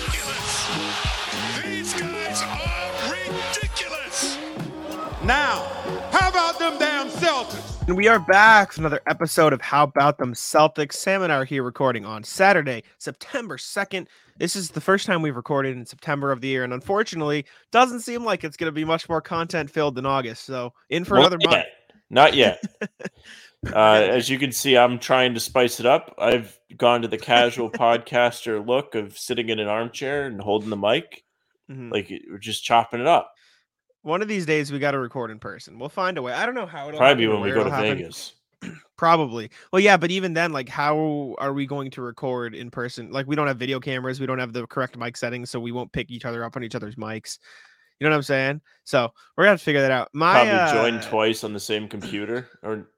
ridiculous. These guys are ridiculous. Now, how about them damn Celtics? And we are back with another episode of How About Them Celtics. Sam and I are here recording on Saturday, September 2nd. This is the first time we've recorded in September of the year, and unfortunately, doesn't seem like it's going to be much more content filled than August. So, in for Not another month. Not yet. uh, as you can see, I'm trying to spice it up. I've gone to the casual podcaster look of sitting in an armchair and holding the mic, Mhm. like we're just chopping it up. One of these days, we got to record in person. We'll find a way. I don't know how it'll Probably happen when we go to happen. Vegas. Probably. Well, yeah, but even then, like, how are we going to record in person? Like, we don't have video cameras, we don't have the correct mic settings, so we won't pick each other up on each other's mics. You know what I'm saying? So we're gonna have to figure that out. My Probably uh, join twice on the same computer, or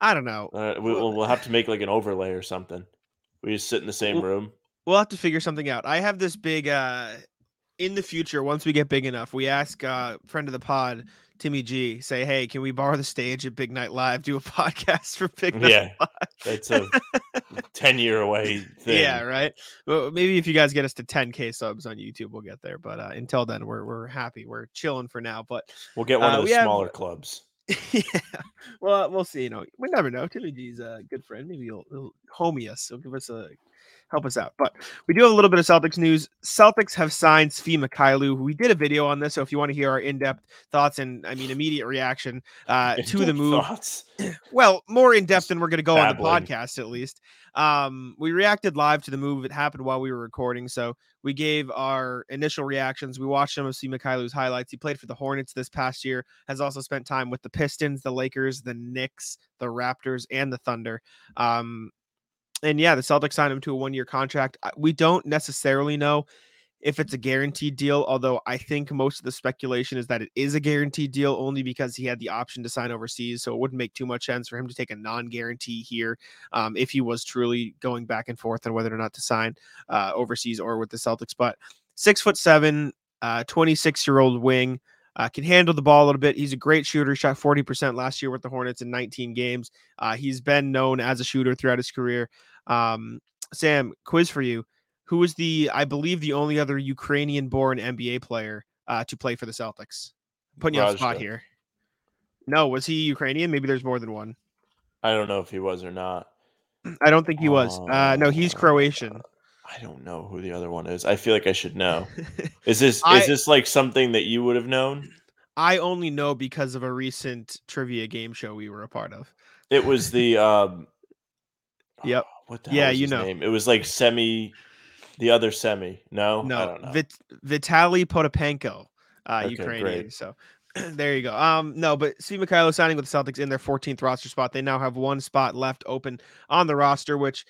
I don't know. uh, we, we'll, we'll have to make like an overlay or something. We just sit in the same Well, room. We'll have to figure something out. I have this big uh in the future, once we get big enough, we ask uh friend of the pod, Timmy G, say, Hey, can we borrow the stage at Big Night Live, do a podcast for Big Night Yeah, Live? That's a ten year away thing. Yeah, right. Well, maybe if you guys get us to 10k subs on YouTube, we'll get there. But uh, until then, we're we're happy. We're chilling for now. But We'll get one Uh, of the have- smaller clubs. yeah, well, we'll see. You know, we never know. Timmy G's a uh, good friend. Maybe he'll, he'll homie us. He'll give us a help us out. But we do have a little bit of Celtics news. Celtics have signed Svi Mykhailiuk. We did a video on this, so if you want to hear our in-depth thoughts and I mean immediate reaction uh, to the move, Thoughts? well, more in depth than we're going to go on the podcast, at least. Um, we reacted live to the move. It happened while we were recording, so we gave our initial reactions. We watched some of C. Mykhailiuk's highlights. He played for the Hornets this past year. Has also spent time with the Pistons, the Lakers, the Knicks, the Raptors, and the Thunder. Um, and yeah, the Celtics signed him to a one-year contract. We don't necessarily know if it's a guaranteed deal, although I think most of the speculation is that it is a guaranteed deal only because he had the option to sign overseas. So it wouldn't make too much sense for him to take a non guarantee here um, if he was truly going back and forth on whether or not to sign uh, overseas or with the Celtics. But six foot seven, 26 year old wing. Uh, can handle the ball a little bit. He's a great shooter. Shot 40% last year with the Hornets in 19 games. Uh, he's been known as a shooter throughout his career. Um, Sam, quiz for you who was the I believe the only other Ukrainian born NBA player uh, to play for the Celtics. Putting you on the spot here. No, was he Ukrainian? Maybe there's more than one. I don't know if he was or not. I don't think he was. Uh, no, he's Croatian. I don't know who the other one is. I feel like I should know. Is this I- is this like something that you would have known? I only know because of a recent trivia game show we were a part of. It was the um Yep. What the Yeah, you know. name? It was like semi the other semi. No, I No, don't know. Vit- Vitaly Potapenko, uh, Okay, Ukrainian. great. So there you go. Um, no, but Steve Mykhailiuk signing with the Celtics in their 14th roster spot. They now have one spot left open on the roster, which,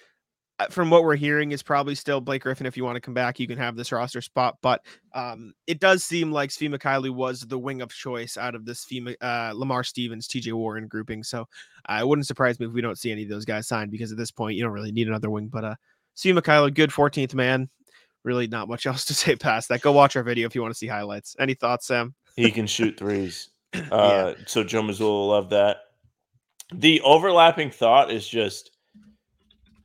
from what we're hearing, is probably still Blake Griffin. If you want to come back, you can have this roster spot. But um, it does seem like Svi Mykhailiuk was the wing of choice out of this Mi- uh, Lamar Stevens, TJ Warren grouping. So uh, it wouldn't surprise me if we don't see any of those guys signed because at this point, you don't really need another wing. But uh, Svi Mykhailiuk, good 14th man. Really, not much else to say past that. Go watch our video if you want to see highlights. Any thoughts, Sam? he can shoot threes. Uh so Joe Mazzulla will love that. The overlapping thought is just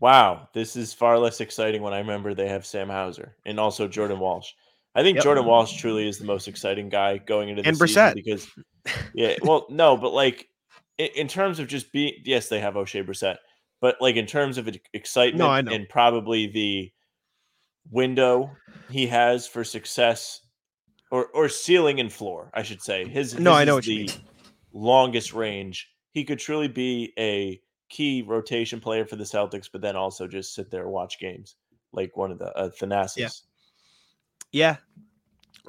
wow, this is far less exciting when I remember they have Sam Hauser and also Jordan Walsh. I think Yep. Jordan Walsh truly is the most exciting guy going into the And season Brissett. because yeah, well, no, but like in, in terms of just being yes, they have Oshae Brissett, but like in terms of ex- excitement know. and probably the window he has for success or or ceiling and floor, I should say. His No, his I know is what you the longest range. He could truly be a key rotation player for the Celtics, but then also just sit there watch games like one of the uh, Thanasis. Yeah.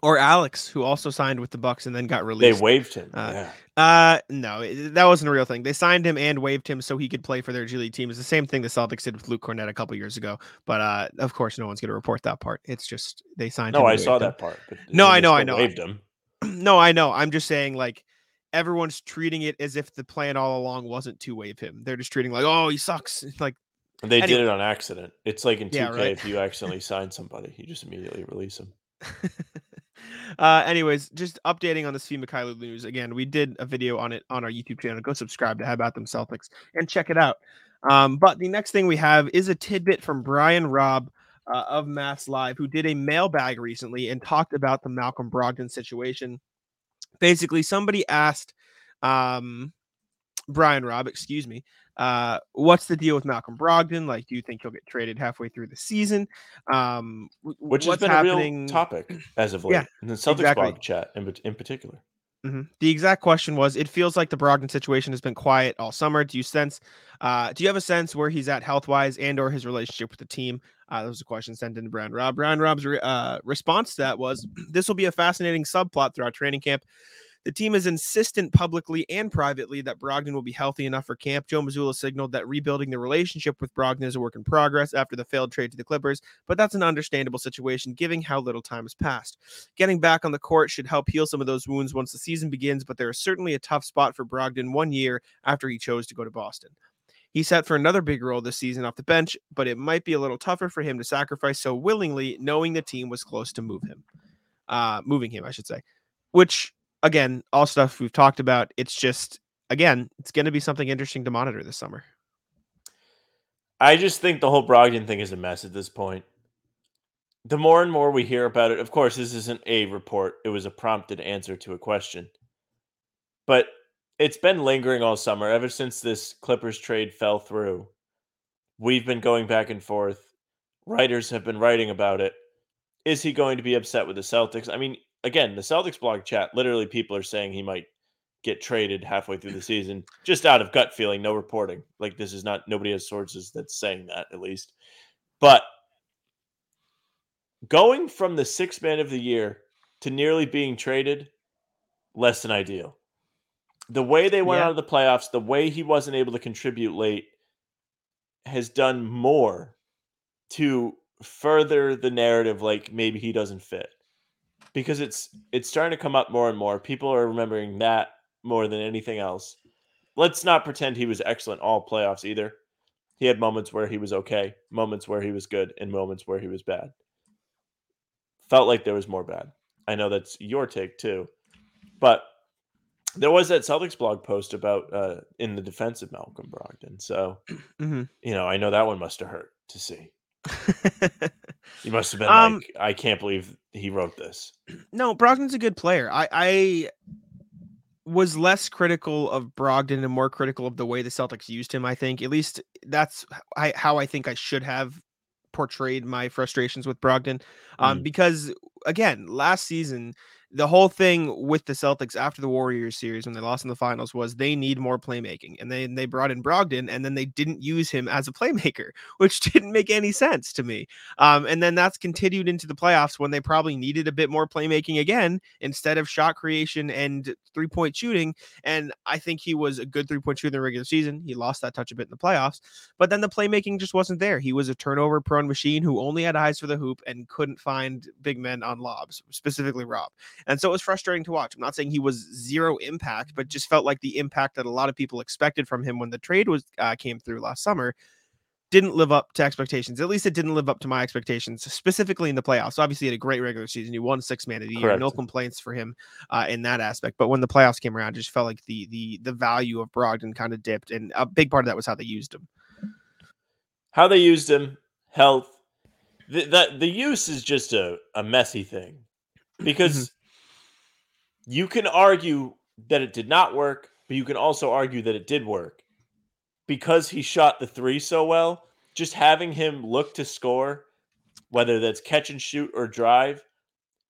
or Alex, who also signed with the Bucks and then got released. They waived him. Uh, yeah. Uh, no, that wasn't a real thing. They signed him and waived him so he could play for their G League team. It's the same thing the Celtics did with Luke Kornet a couple years ago. But uh, of course, no one's going to report that part. It's just they signed. him No, I saw him. that part. No, I know, I know. Waived him. no, I know. I'm just saying, like, everyone's treating it as if the plan all along wasn't to waive him. They're just treating like, oh, he sucks. Like, They Anyway. did it on accident. It's like in 2K Yeah, right. if you accidentally sign somebody, you just immediately release them. uh, anyways, just updating on the Svi Mykhailiuk news. Again, we did a video on it on our YouTube channel. Go subscribe to How About Them Celtics and check it out. Um, but the next thing we have is a tidbit from Brian Robb uh, of Mass Live, who did a mailbag recently and talked about the Malcolm Brogdon situation. Basically, somebody asked um, Brian Robb, excuse me, uh, what's the deal with Malcolm Brogdon? Like, do you think he'll get traded halfway through the season? Um, Which what's has been happening? a real topic as of late. Yeah, in the Celtics exactly. blog chat in, in particular. Mhm. The exact question was: It feels like the Brogdon situation has been quiet all summer. Do you sense? Uh, do you have a sense where he's at health wise and or his relationship with the team? Uh, that was a question sent in to Brian Robb. Brian Robb's re- uh, response to that was: This will be a fascinating subplot throughout training camp. The team is insistent publicly and privately that Brogdon will be healthy enough for camp. Joe Mazzulla signaled that rebuilding the relationship with Brogdon is a work in progress after the failed trade to the Clippers, but that's an understandable situation given how little time has passed. Getting back on the court should help heal some of those wounds once the season begins, but there is certainly a tough spot for Brogdon one year after he chose to go to Boston. He's set for another big role this season off the bench, but it might be a little tougher for him to sacrifice so willingly, knowing the team was close to move him, uh, moving him, I should say. Which, again, all stuff we've talked about. It's just, again, it's going to be something interesting to monitor this summer. I just think the whole Brogdon thing is a mess at this point. The more and more we hear about it, of course, this isn't a report, it was a prompted answer to a question. But it's been lingering all summer ever since this Clippers trade fell through. We've been going back and forth. Writers have been writing about it. Is he going to be upset with the Celtics? I mean, again, the Celtics blog chat, literally people are saying he might get traded halfway through the season just out of gut feeling, no reporting. Like this is not nobody has sources that's saying that at least. But going from the sixth man of the year to nearly being traded, less than ideal. The way they went Yeah. out of the playoffs, the way he wasn't able to contribute late has done more to further the narrative like maybe he doesn't fit. Because it's it's starting to come up more and more. People are remembering that more than anything else. Let's not pretend he was excellent all playoffs either. He had moments where he was okay, moments where he was good, and moments where he was bad. Felt like there was more bad. I know that's your take too. But there was that Celtics blog post about uh, in the defense of Malcolm Brogdon. So, Mhm. you know, I know that one must have hurt to see. You must have been Um, like, I can't believe he wrote this. no, Brogdon's a good player. I, I was less critical of Brogdon and more critical of the way the Celtics used him. I think at least that's I, how I think I should have portrayed my frustrations with Brogdon. Um, because again, last season, the whole thing with the Celtics after the Warriors series when they lost in the finals was they need more playmaking, and they they brought in Brogdon, and then they didn't use him as a playmaker, which didn't make any sense to me. Um, and then that's continued into the playoffs when they probably needed a bit more playmaking again instead of shot creation and three point shooting. And I think he was a good three point shooter in the regular season. He lost that touch a bit in the playoffs, but then the playmaking just wasn't there. He was a turnover prone machine who only had eyes for the hoop and couldn't find big men on lobs, specifically Rob. And so it was frustrating to watch. I'm not saying he was zero impact, but just felt like the impact that a lot of people expected from him when the trade was uh, came through last summer didn't live up to expectations. At least it didn't live up to my expectations, specifically in the playoffs. Obviously, he had a great regular season. He won six man of the year. No complaints for him uh, in that aspect. But when the playoffs came around, it just felt like the the the value of Brogdon kind of dipped, and a big part of that was how they used him. How they used him, health. The, that the use is just a, a messy thing because you can argue that it did not work, but you can also argue that it did work because he shot the three so well. Just having him look to score, whether that's catch and shoot or drive,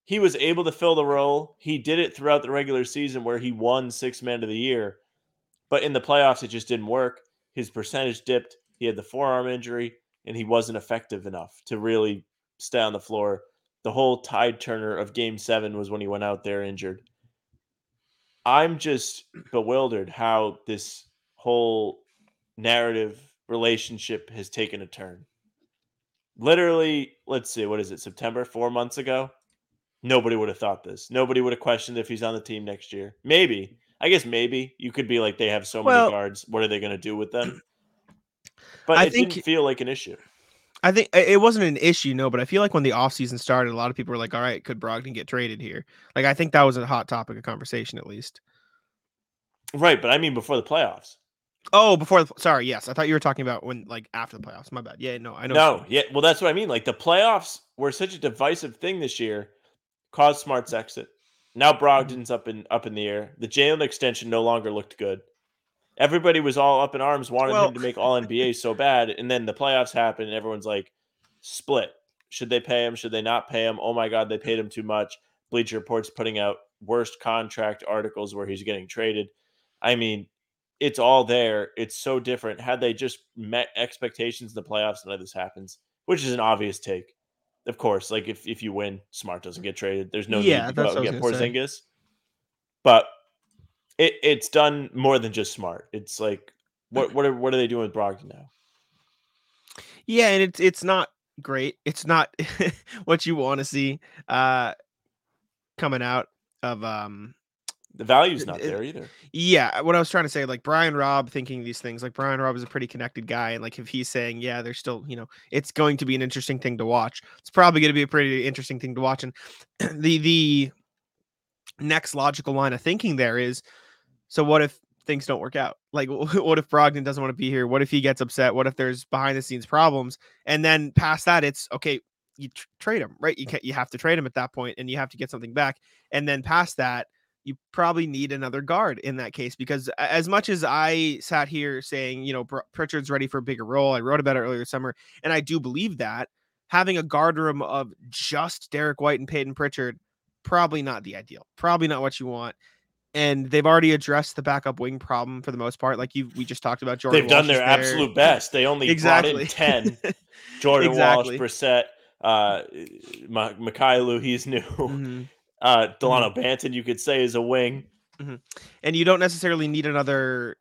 he was able to fill the role. He did it throughout the regular season where he won six man of the year, but in the playoffs it just didn't work. His percentage dipped. He had the forearm injury, and he wasn't effective enough to really stay on the floor the whole tide turner of game seven was when he went out there injured. I'm just bewildered how this whole narrative relationship has taken a turn. Literally, let's see, what is it, September, four months ago? Nobody would have thought this. Nobody would have questioned if he's on the team next year. Maybe. I guess maybe you could be like, they have so Well- many guards. What are they going to do with them? But I it think- didn't feel like an issue. I think it wasn't an issue, no, but I feel like when the offseason started, a lot of people were like, all right, could Brogdon get traded here? Like, I think that was a hot topic of conversation, at least. Right. But I mean, before the playoffs. Oh, before the, sorry, yes. I thought you were talking about when, like, after the playoffs. My bad. Yeah, no, I know. No, yeah. Well, that's what I mean. Like the playoffs were such a divisive thing this year, caused Smart's exit. Now Mm-hmm. Brogdon's up in up in the air. The Jaylen extension no longer looked good. Everybody was all up in arms, wanting Well- him to make All NBA so bad, and then the playoffs happened, and everyone's like, split. Should they pay him? Should they not pay him? Oh my God, they paid him too much. Bleacher Report's putting out worst contract articles where he's getting traded. I mean, it's all there. It's so different. Had they just met expectations in the playoffs, none of this happens, which is an obvious take. Of course, like if, if you win, Smart doesn't get traded. There's no Yeah, need to go out and get gonna say. Porzingis. But it, it's done more than just Smart. It's like what what are what are they doing with Brogdon now? Yeah, and it's it's not great. It's not what you want to see uh coming out of um The value's not there either. yeah, what I was trying to say like Brian Robb thinking these things like Brian Robb is a pretty connected guy and like if he's saying yeah, there's still, you know, it's going to be an interesting thing to watch. It's probably going to be a pretty interesting thing to watch and the the next logical line of thinking there is so what if things don't work out? Like what if Brogdon doesn't want to be here? What if he gets upset? What if there's behind the scenes problems? And then past that it's okay, you tr- trade him, right? You can't. you have to trade him at that point and you have to get something back. And then past that you probably need another guard in that case because as much as I sat here saying, you know, Pritchard's ready for a bigger role, I wrote about it earlier summer, and I do believe that having a guard room of just Derrick White and Payton Pritchard, probably not the ideal, probably not what you want. And they've already addressed the backup wing problem for the most part, like you we just talked about. Jordan They've done Walsh is their absolute best. They only exactly brought in ten. Jordan Exactly. Walsh, Brissett, uh, Mykhailiuk, he's new. Mhm. Uh, Delano Banton, you could say, is a wing. and you don't necessarily need another.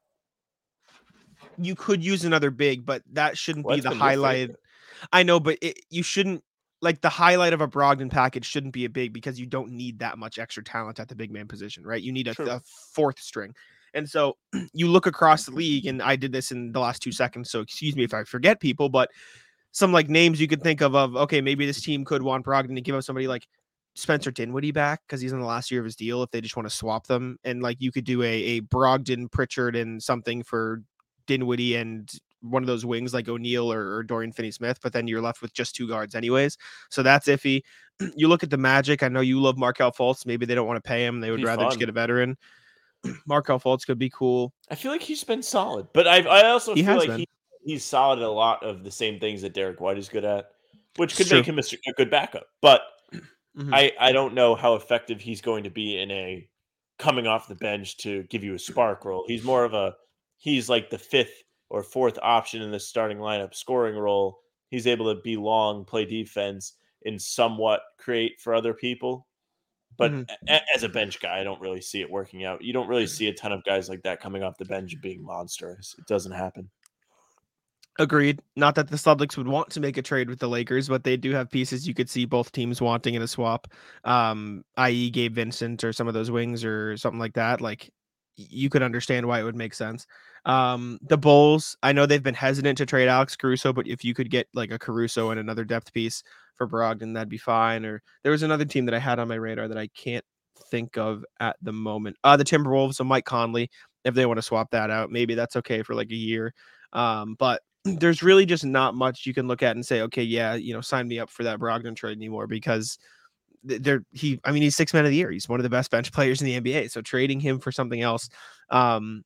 You could use another big, but that shouldn't be the highlight. I know, but it, you shouldn't like the highlight of a Brogdon package shouldn't be a big because you don't need that much extra talent at the big man position, right? You need a, a fourth string. And so you look across the league, and I did this in the last two seconds. So excuse me if I forget people, but some like names you could think of of okay, maybe this team could want Brogdon to give up somebody like Spencer Dinwiddie back because he's in the last year of his deal. If they just want to swap them, and like you could do a a Brogdon, Pritchard, and something for Dinwiddie and one of those wings like O'Neale or, or Dorian Finney Smith, but then you're left with just two guards anyways. So that's iffy. You look at the Magic. I know you love Markelle Fultz. Maybe they don't want to pay him. They would rather just get a veteran. Markelle Fultz could be cool. I feel like he's been solid, but I I also He feel like he, he's solid at a lot of the same things that Derrick White is good at, which could true. make him a good backup. But Mhm. I I don't know how effective he's going to be in a coming off the bench to give you a spark role. He's more of a he's like the fifth or fourth option in the starting lineup scoring role. He's able to be long, play defense, and somewhat create for other people. But Mhm. a- a- as a bench guy, I don't really see it working out. You don't really see a ton of guys like that coming off the bench and being monstrous. It doesn't happen. Agreed. Not that the Celtics would want to make a trade with the Lakers, but they do have pieces you could see both teams wanting in a swap. Um, i.e., Gabe Vincent or some of those wings or something like that. Like you could understand why it would make sense. Um, the Bulls, I know they've been hesitant to trade Alex Caruso, but if you could get like a Caruso and another depth piece for Brogdon, that'd be fine. Or there was another team that I had on my radar that I can't think of at the moment. Uh, the Timberwolves, so Mike Conley, if they want to swap that out, maybe that's okay for like a year. Um, but there's really just not much you can look at and say, okay, yeah, you know, sign me up for that Brogdon trade anymore because th- they're he. I mean, he's six man of the year. He's one of the best bench players in the NBA. So trading him for something else, um,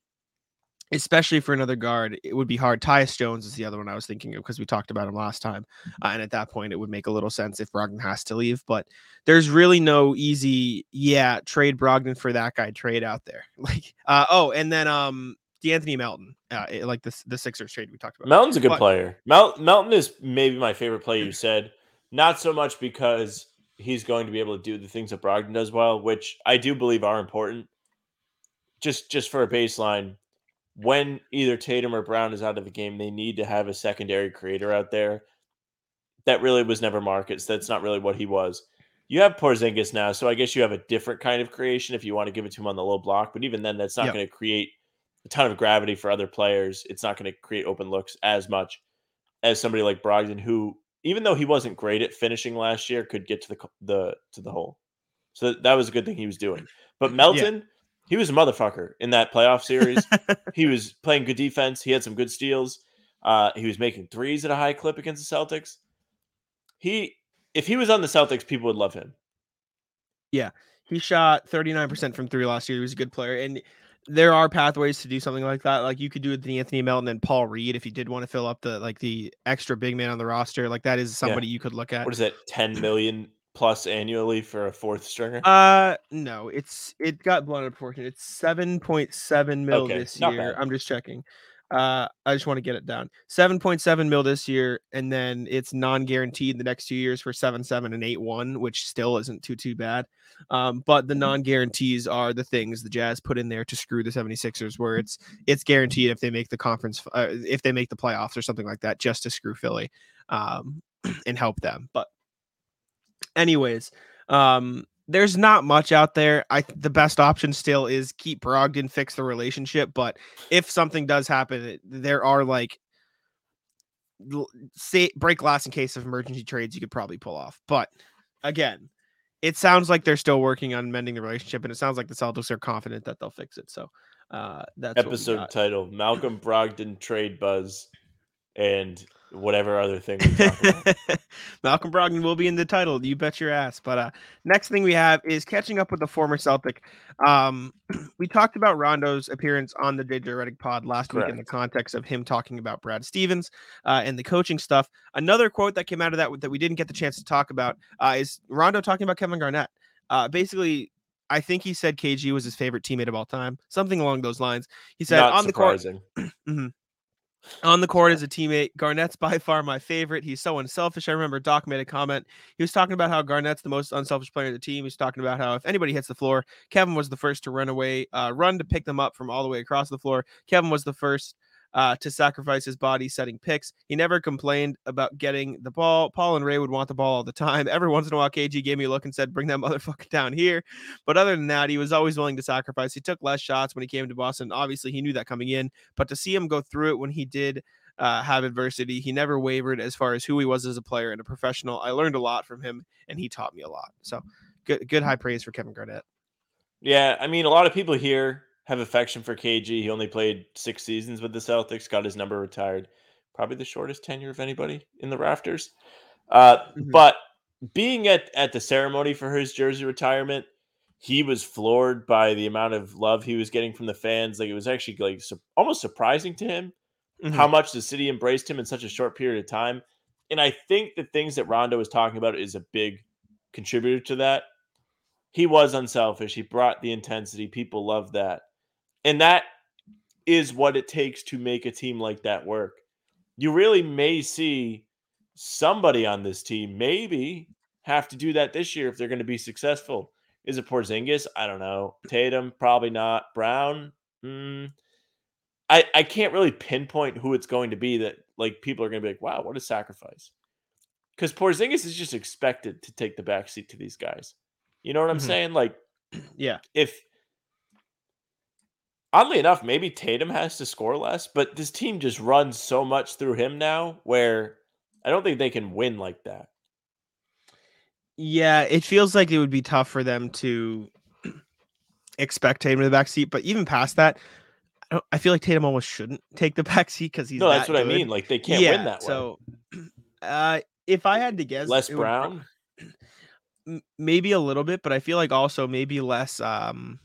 especially for another guard, it would be hard. Tyus Jones is the other one I was thinking of because we talked about him last time, uh, and at that point, it would make a little sense if Brogdon has to leave. But there's really no easy, yeah, trade Brogdon for that guy trade out there. Like, uh, oh, and then um, De'Anthony Melton, uh, like the the Sixers trade we talked about. Melton's a good But- player. Mel- Melton is maybe my favorite player you said. Not so much because he's going to be able to do the things that Brogdon does well, which I do believe are important. Just just for a baseline, when either Tatum or Brown is out of the game, they need to have a secondary creator out there. That really was never Marcus. That's not really what he was. You have Porzingis now, so I guess you have a different kind of creation if you want to give it to him on the low block. But even then, that's not Yep. going to create a ton of gravity for other players. It's not going to create open looks as much as somebody like Brogdon, who even though he wasn't great at finishing last year, could get to the the to the hole. So that was a good thing he was doing. But Melton, he was a motherfucker in that playoff series. he was playing good defense. He had some good steals. Uh, he was making threes at a high clip against the Celtics. He, if he was on the Celtics, people would love him. Yeah, he shot 39% from three last year. He was a good player. And there are pathways to do something like that. Like you could do it with Anthony Melton and Paul Reed if you did want to fill up the like the extra big man on the roster. Like that is somebody you could look at. What is that? Ten million plus annually for a fourth stringer. Uh no, it's it got blown out of proportion. It's seven point seven mil Okay, this year. bad. I'm just checking. Uh I just want to get it down. Seven point seven mil this year, and then it's non-guaranteed the next two years for seven, seven, and eight one, which still isn't too too bad. Um, but the Mm-hmm. non-guarantees are the things the Jazz put in there to screw the 76ers, where it's it's guaranteed if they make the conference uh, if they make the playoffs or something like that, just to screw Philly um and help them. But anyways, um, there's not much out there. I the best option still is keep Brogdon, fix the relationship. But if something does happen, there are like say break glass in case of emergency trades you could probably pull off. But again, it sounds like they're still working on mending the relationship, and it sounds like the Celtics are confident that they'll fix it. So uh, that's Episode title: Malcolm Brogdon trade buzz, and whatever other thing. We talk about. Malcolm Brogdon will be in the title. You bet your ass. But uh, next thing we have is catching up with the former Celtic. Um, we talked about Rondo's appearance on the JJ Redick pod last week in the context of him talking about Brad Stevens uh, and the coaching stuff. Another quote that came out of that that we didn't get the chance to talk about uh, is Rondo talking about Kevin Garnett. Uh, basically. I think he said KG was his favorite teammate of all time, something along those lines. He said Not on the court, surprising. on the court as a teammate. Garnett's by far my favorite. He's so unselfish. I remember Doc made a comment. He was talking about how Garnett's the most unselfish player in the team. He's talking about how if anybody hits the floor, Kevin was the first to run away, uh, run to pick them up from all the way across the floor. Kevin was the first uh, to sacrifice his body setting picks. He never complained about getting the ball. Paul and Ray would want the ball all the time. Every once in a while, KG gave me a look and said, "Bring that motherfucker down here." But other than that, he was always willing to sacrifice. He took less shots when he came to Boston. Obviously, he knew that coming in, but to see him go through it when he did uh, have adversity, he never wavered as far as who he was as a player and a professional. I learned a lot from him, and he taught me a lot. So, good, good high praise for Kevin Garnett. Yeah, I mean, a lot of people here have affection for KG. He only played six seasons with the Celtics, got his number retired. Probably the shortest tenure of anybody in the rafters. Uh, Mhm. But being at, at the ceremony for his jersey retirement, he was floored by the amount of love he was getting from the fans. Like it was actually like su- almost surprising to him Mhm. how much the city embraced him in such a short period of time. And I think the things that Rondo was talking about is a big contributor to that. He was unselfish. He brought the intensity. People love that. And that is what it takes to make a team like that work. You really may see somebody on this team maybe have to do that this year if they're going to be successful. Is it Porzingis? I don't know. Tatum? Probably not. Brown? Mm, I, I can't really pinpoint who it's going to be that like people are going to be like, wow, what a sacrifice. Because Porzingis is just expected to take the backseat to these guys. You know what I'm Mhm. saying? Like, Yeah. if oddly enough, maybe Tatum has to score less, but this team just runs so much through him now where I don't think they can win like that. Yeah, it feels like it would be tough for them to expect Tatum in the backseat, but even past that, I, don't, I feel like Tatum almost shouldn't take the backseat because he's no, that's that what I mean. Like they can't yeah, win that way. so uh, if I had to guess, Less it would Brown. maybe a little bit, but I feel like also maybe less um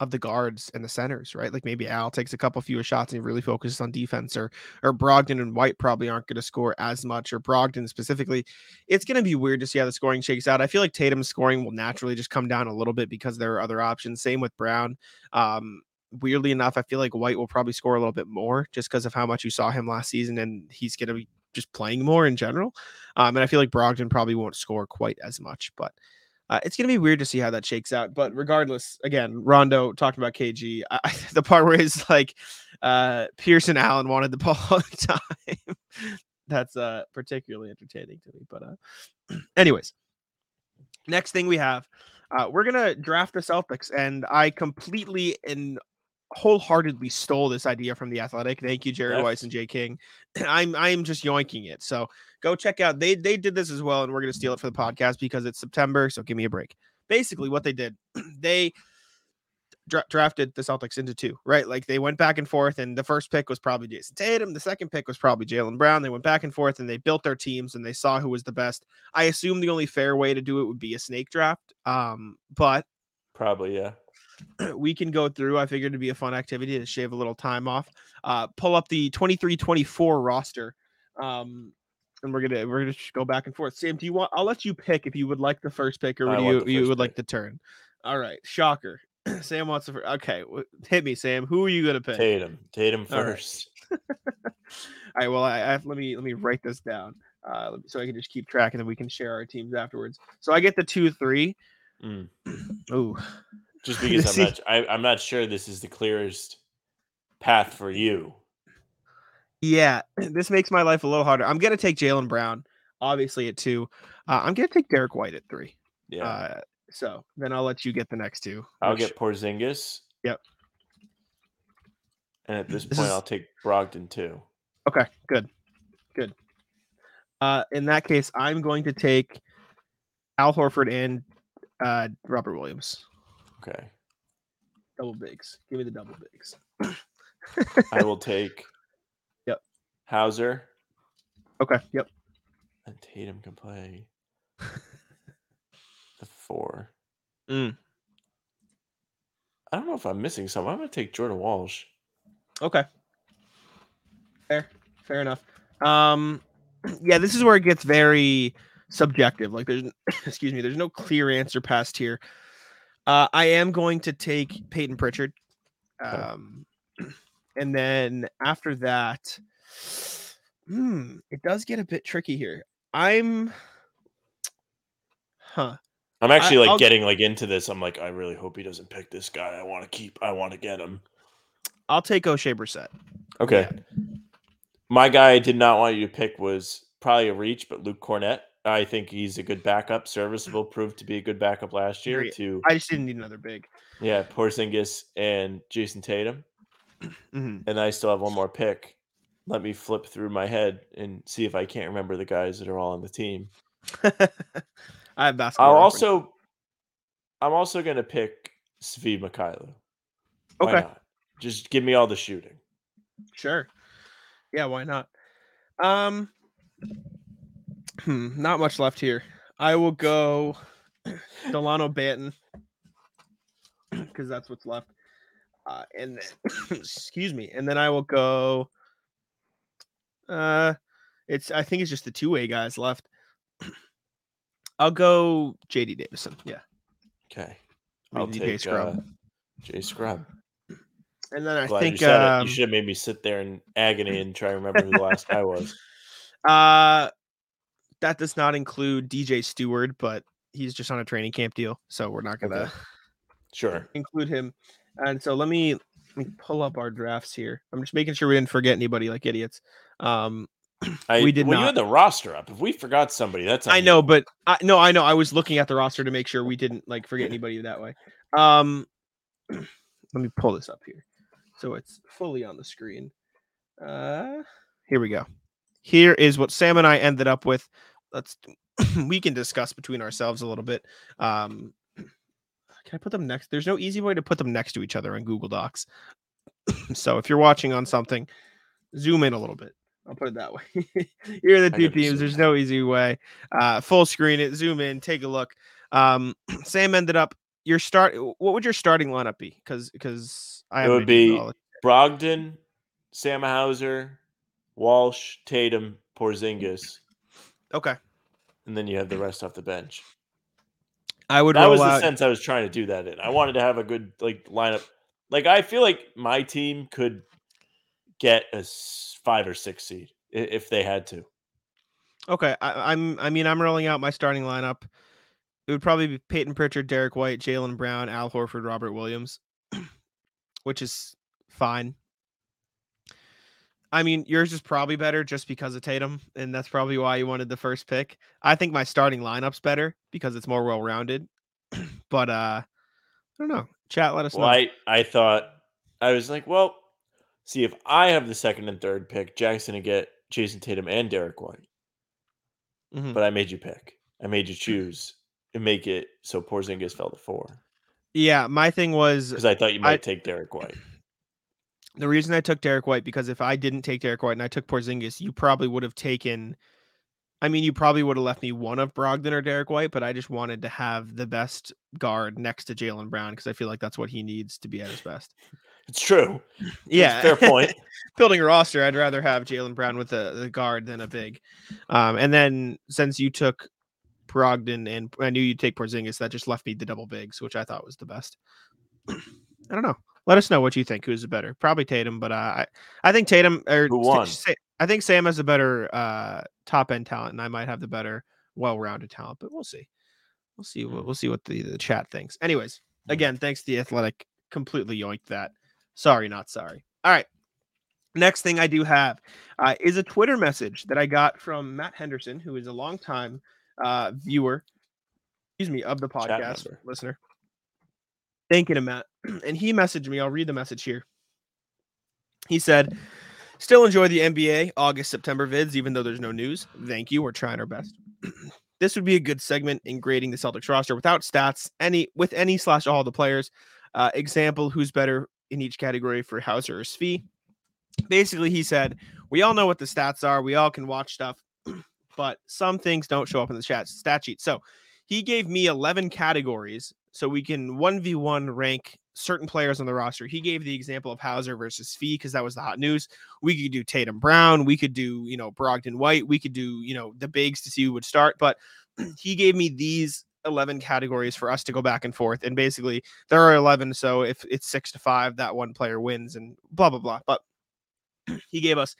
of the guards and the centers, right? Like maybe Al takes a couple fewer shots and he really focuses on defense, or or Brogdon and White probably aren't going to score as much, or Brogdon specifically. It's going to be weird to see how the scoring shakes out. I feel like Tatum's scoring will naturally just come down a little bit because there are other options. Same with Brown. Um, weirdly enough, I feel like White will probably score a little bit more just because of how much you saw him last season, and he's going to be just playing more in general. Um, and I feel like Brogdon probably won't score quite as much, but Uh, it's gonna be weird to see how that shakes out. But regardless, again, Rondo talking about KG. I, the part where he's like uh, Pierce and Allen wanted the ball all the time. That's uh, particularly entertaining to me. But uh, anyways, next thing we have, uh, we're gonna draft the Celtics, and I completely and wholeheartedly stole this idea from the Athletic. Thank you, Jared Yes. Weiss and Jay King. I'm I'm just yoinking it. So go check out. They they did this as well, and we're gonna steal it for the podcast because it's September. So give me a break. Basically, what they did, they dra- drafted the Celtics into two, right? Like they went back and forth, and the first pick was probably Jayson Tatum. The second pick was probably Jaylen Brown. They went back and forth, and they built their teams, and they saw who was the best. I assume the only fair way to do it would be a snake draft. Um, but Probably, yeah. we can go through. I figured it'd be a fun activity to shave a little time off. Uh, pull up the 23-24 roster. Um, and we're gonna we're gonna go back and forth. Sam, do you want? I'll let you pick if you would like the first pick or would you you first would like pick. the turn. All right, shocker. Sam wants the first. Okay, hit me, Sam. Who are you gonna pick? Tatum. Tatum All right. first. All right. Well, I, I let me let me write this down uh, so I can just keep track and then we can share our teams afterwards. So I get the two three. Mm. Ooh, Just because I'm not, I, I'm not sure this is the clearest path for you. yeah. This makes my life a little harder. I'm gonna take Jaylen Brown, obviously at two. Uh, I'm gonna take Derrick White at three. Yeah, Uh, so then I'll let you get the next two. I'll which- get Porzingis. Yep. And at this This point, is- I'll take Brogdon too. Okay, good, good. Uh, in that case, I'm going to take Al Horford and uh, Robert Williams. Okay, Double bigs. Give me the double bigs. I will take. Yep. Hauser Okay. Yep. and Tatum can play the four. Mm. I don't know if I'm missing something. I'm going to take Jordan Walsh. Okay. Fair. Fair enough. Um, yeah, this is where it gets very subjective. Like there's, excuse me, there's no clear answer past here. Uh, I am going to take Payton Pritchard. Um, and then after that, hmm, it does get a bit tricky here. I'm, huh. I'm actually I- like I'll- getting like into this. I'm like, I really hope he doesn't pick this guy. I want to keep. I want to get him. I'll take Oshae Brissett. Okay. My guy I did not want you to pick was probably a reach, but Luke Kornet. I think he's a good backup, serviceable, proved to be a good backup last year to I just didn't need another big. yeah, Porzingis and Jayson Tatum. Mhm. And I still have one more pick. Let me flip through my head and see if I can't remember the guys that are all on the team. I have basketball. I'll reference. also I'm also gonna pick Svi Mykhailiuk. Why Okay. not? Just give me all the shooting. Sure. Yeah, why not? Um hmm, not much left here. I will go Delano Banton because that's what's left. Uh and then excuse me, and then I will go uh it's I think it's just the two-way guys left. I'll go JD Davison. Yeah. Okay. I'll DJ take uh, Scrubb. Jay Scrubb. And then I Glad think you um, You should have made me sit there in agony and try to remember who the last guy was. Uh, that does not include DJ Stewart, but he's just on a training camp deal, so we're not gonna Okay. Sure. include him. And so let me let me pull up our drafts here. I'm just making sure we didn't forget anybody like idiots. Um, I, We did well, you had the roster up. If we forgot somebody, that's I know, but I no, I know. I was looking at the roster to make sure we didn't like forget anybody that way. Um, let me pull this up here, so it's fully on the screen. Uh, here we go. Here is what Sam and I ended up with. Let's we can discuss between ourselves a little bit. Um, can I put them next? There's no easy way to put them next to each other in Google Docs. so if you're watching on something, zoom in a little bit. I'll put it that way. Here are the two teams. There's no easy way. Uh, full screen it, zoom in, take a look. Um, Sam ended up your start. What would your starting lineup be? Because because I It would be-. Brogdon, Sam Hauser, Walsh, Tatum, Porzingis, okay. and then you have the rest off the bench. I would That was the sense I was trying to do that in. I wanted to have a good like lineup. Like I feel like my team could get a five or six seed if they had to. Okay, I, I'm. I mean, I'm rolling out my starting lineup. it would probably be Payton Pritchard, Derrick White, Jaylen Brown, Al Horford, Robert Williams, which is fine. I mean, yours is probably better just because of Tatum, and that's probably why you wanted the first pick. I think my starting lineup's better because it's more well rounded. but uh I don't know. Chat, let us Well, know. I, I thought I was like, well, see if I have the second and third pick, Jack's gonna get Jayson Tatum and Derrick White. Mhm. But I made you pick. I made you choose and make it so Porzingis fell to four Yeah, my thing was because I thought you might I- take Derrick White. The reason I took Derrick White because if I didn't take Derrick White and I took Porzingis, you probably would have taken. I mean, you probably would have left me one of Brogdon or Derrick White, but I just wanted to have the best guard next to Jaylen Brown because I feel like that's what he needs to be at his best. It's true. Yeah, fair point. Building a roster, I'd rather have Jaylen Brown with the, the guard than a big. Um, and then since you took Brogdon and I knew you'd take Porzingis, that just left me the double bigs, which I thought was the best. I don't know. Let us know what you think. Who's the better? Probably Tatum, but uh, I I think Tatum or Who won? I think Sam has a better uh, top end talent, and I might have the better well rounded talent. But we'll see. We'll see. We'll, we'll see what the, the chat thinks. Anyways, Mm. again, thanks to the Athletic. Completely yoinked that. Sorry, not sorry. All right. Next thing I do have uh, is a Twitter message that I got from Matt Henderson, who is a longtime uh, viewer, excuse me, of the podcast listener. Thank you to Matt. And he messaged me. I'll read the message here. He said, Still enjoy the NBA August September vids, even though there's no news. Thank you. We're trying our best. this would be a good segment in grading the Celtics roster without stats, any with any slash all the players. Uh, example: Who's better in each category for Hauser or Svi? Basically, he said we all know what the stats are. We all can watch stuff, but some things don't show up in the chat stat sheet. So he gave me 11 categories so we can 1v1 rank certain players on the roster. He gave the example of Hauser versus Fee because that was the hot news. We could do Tatum Brown, we could do, you know, Brogdon White, we could do, you know, the bigs to see who would start, but he gave me these 11 categories for us to go back and forth and basically there are 11 so if it's 6 to 5 that one player wins and blah blah blah. But he gave us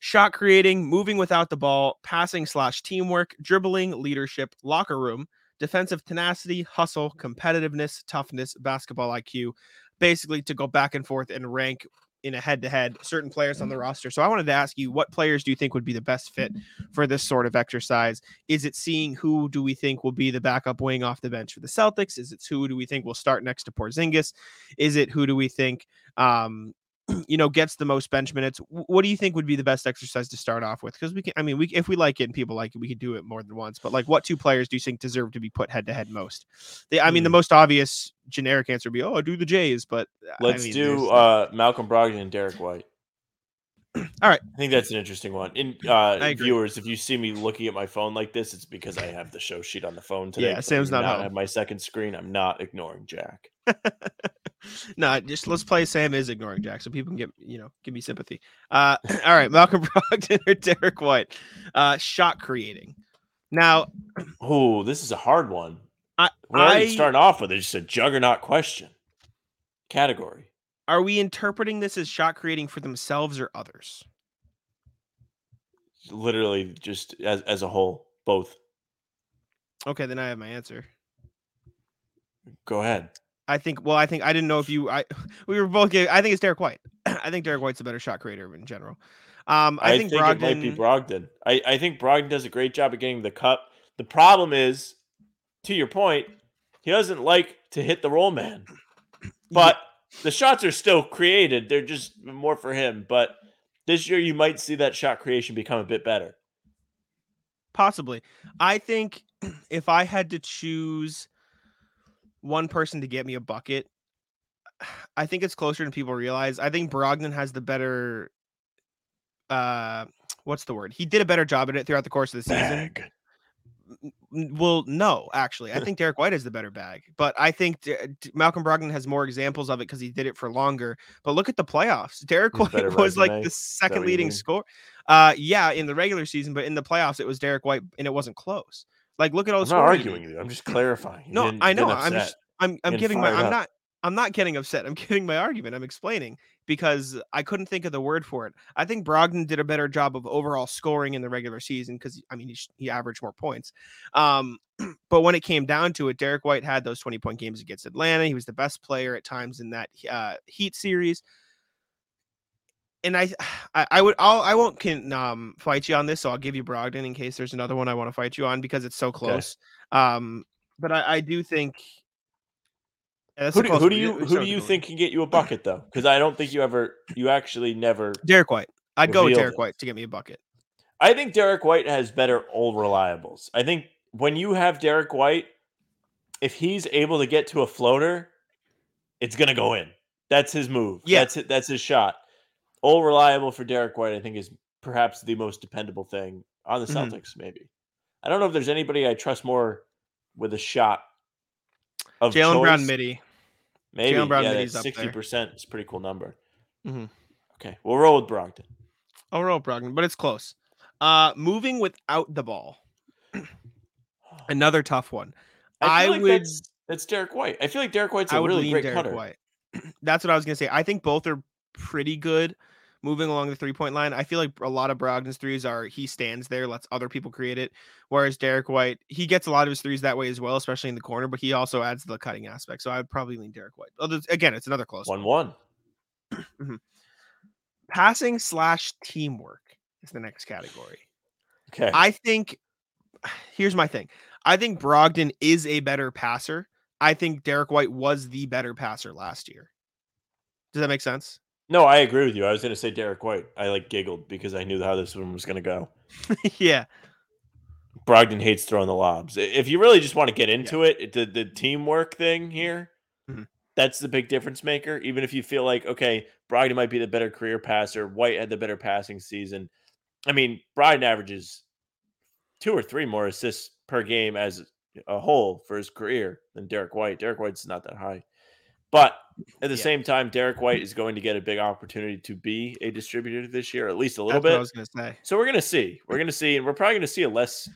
shot creating, moving without the ball, passing slash teamwork, dribbling, leadership, locker room, defensive tenacity, hustle, competitiveness, toughness, basketball IQ, basically to go back and forth and rank in a head to head certain players on the roster. So I wanted to ask you what players do you think would be the best fit for this sort of exercise? Is it seeing who do we think will be the backup wing off the bench for the Celtics? Is it who do we think will start next to Porzingis? Is it who do we think um you know gets the most bench minutes what do you think would be the best exercise to start off with because we can i mean we if we like it and people like it we could do it more than once but like what two players do you think deserve to be put head to head most they, i mean the Hmm. most obvious generic answer would be oh do the jays but Let's mean, do uh, Malcolm Brogdon and Derrick White. All right. I think that's an interesting one. And uh, viewers, if you see me looking at my phone like this, it's because I have the show sheet on the phone today. Yeah, Sam's not home. have my second screen. I'm not ignoring Jack. no, just let's play Sam is ignoring Jack so people can get you know give me sympathy. Uh, all right, Malcolm Brogdon or Derrick White, uh, shot creating. Now, Oh, this is a hard one. I, We're I starting off with it, just a juggernaut question. Category. are we interpreting this as shot creating for themselves or others? Literally just as, as a whole. Both. Okay, then I have my answer. Go ahead. I think. Well, I think I didn't know if you. I we were both. I think it's Derrick White. I think Derrick White's a better shot creator in general. Um, I, I, think, think, Brogdon. it might be Brogdon. I, I think Brogdon does a great job of getting the cup. The problem is, to your point, he doesn't like to hit the roll man. But the shots are still created. They're just more for him. But this year you might see that shot creation become a bit better. Possibly. I think if I had to choose one person to get me a bucket, I think it's closer than people realize. I think Brogdon has the better uh what's the word? He did a better job at it throughout the course of the season. N- Well, no, actually. I think Derrick White is the better bag, but I think D- D- Malcolm Brogdon has more examples of it because he did it for longer. But look at the playoffs. Derrick He's White was like the second leading mean? score. Uh, yeah, in the regular season, but in the playoffs, it was Derrick White, and it wasn't close. Like, look at all the. I'm not arguing you. I'm just clarifying. No, I know. I'm just, I'm, I'm Getting giving my, I'm up. not, I'm not getting upset. I'm giving my argument. I'm explaining because I couldn't think of the word for it. I think Brogdon did a better job of overall scoring in the regular season because I mean he, he averaged more points. Um, but when it came down to it, Derrick White had those 20 point games against Atlanta. He was the best player at times in that uh, Heat series. And I, I, I would, I'll, I won't can um fight you on this, so I'll give you Brogdon in case there's another one I want to fight you on because it's so close. Okay. Um, but I, I do think yeah, who do, who do you who do you think can get you a bucket though? Because I don't think you ever you actually never Derrick White. I'd go with Derrick it. White to get me a bucket. I think Derrick White has better old reliables. I think when you have Derrick White, if he's able to get to a floater, it's gonna go in. That's his move. Yeah, that's it. That's his shot. Old reliable for Derrick White, I think, is perhaps the most dependable thing on the mm-hmm. Celtics. Maybe I don't know if there's anybody I trust more with a shot of Jaylen Brown midi. Maybe Jaylen Brown yeah, sixty percent is a pretty cool number. Mm-hmm. Okay, we'll roll with Brogdon. I'll roll with Brogdon, but it's close. Uh, moving without the ball, another tough one. I, I like would. That's, that's, Derrick White. I feel like Derrick White's a really great Derrick cutter. White. That's what I was gonna say. I think both are pretty good moving along the three point line. I feel like a lot of Brogdon's threes are he stands there, lets other people create it. Whereas Derrick White, he gets a lot of his threes that way as well, especially in the corner, but he also adds the cutting aspect. So I would probably lean Derrick White. Although, again, it's another close one. One. mm-hmm. Passing slash teamwork is the next category. Okay. I think here's my thing. I think Brogdon is a better passer. I think Derrick White was the better passer last year. Does that make sense? No, I agree with you. I was going to say Derrick White. I like giggled because I knew how this one was going to go. yeah. Brogdon hates throwing the lobs. If you really just want to get into yeah. it, the, the teamwork thing here, mm-hmm. that's the big difference maker. Even if you feel like, okay, Brogdon might be the better career passer, White had the better passing season. I mean, Brogdon averages two or three more assists per game as a whole for his career than Derrick White. Derrick White's not that high. But at the yeah. same time, Derrick White is going to get a big opportunity to be a distributor this year, at least a little That's bit. I was going to say. So we're going to see. We're going to see, and we're probably going to see a less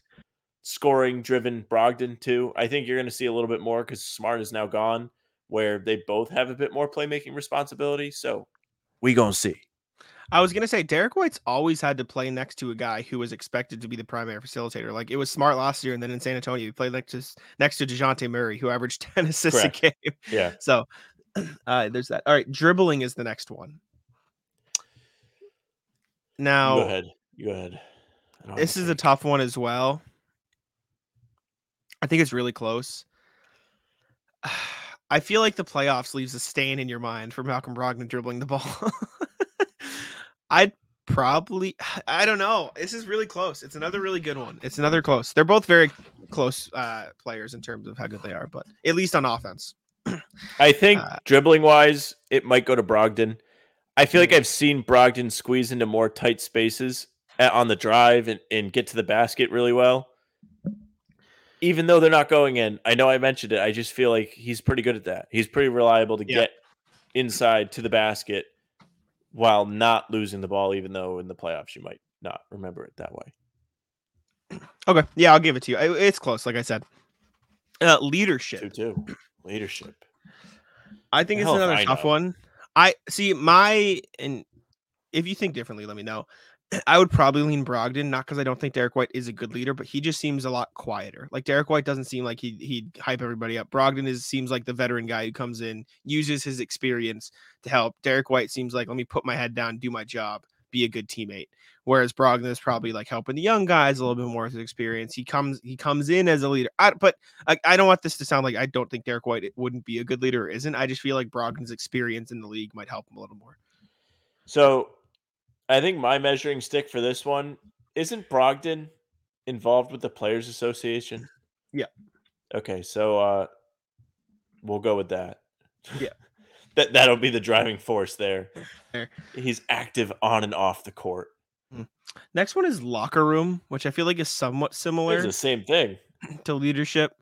scoring driven Brogdon too. I think you're going to see a little bit more because Smart is now gone, where they both have a bit more playmaking responsibility. So we gonna see. I was gonna say Derrick White's always had to play next to a guy who was expected to be the primary facilitator. Like it was smart last year, and then in San Antonio, he played next to next to Dejounte Murray, who averaged 10 assists Correct. a game. Yeah. So uh, there's that. All right, dribbling is the next one. Now go ahead. Go ahead. This is a tough one as well. I think it's really close. I feel like the playoffs leaves a stain in your mind for Malcolm Brogdon dribbling the ball. I'd probably I don't know. This is really close. It's another really good one. It's another close. They're both very close uh, players in terms of how good they are, but at least on offense. I think uh, dribbling wise, it might go to Brogdon. I feel like mm. I've seen Brogdon squeeze into more tight spaces on the drive and, and get to the basket really well. Even though they're not going in, I know I mentioned it. I just feel like he's pretty good at that. He's pretty reliable to yeah. get inside to the basket while not losing the ball, even though in the playoffs you might not remember it that way. Okay. Yeah, I'll give it to you. It's close, like I said. Uh, leadership. Two, two. Leadership. I think it's another tough one. I see my and if you think differently, let me know. I would probably lean Brogdon, not because I don't think Derrick White is a good leader, but he just seems a lot quieter. Like Derrick White doesn't seem like he he'd hype everybody up. Brogdon is seems like the veteran guy who comes in, uses his experience to help. Derrick White seems like let me put my head down, do my job, be a good teammate. Whereas Brogdon is probably like helping the young guys a little bit more with his experience. He comes he comes in as a leader. I, but I, I don't want this to sound like I don't think Derrick White wouldn't be a good leader or isn't. I just feel like Brogdon's experience in the league might help him a little more. So I think my measuring stick for this one isn't Brogdon involved with the Players Association. Yeah. Okay, so uh we'll go with that. Yeah. that that'll be the driving force there. there. He's active on and off the court. Hmm. Next one is locker room, which I feel like is somewhat similar. It's the same thing to leadership.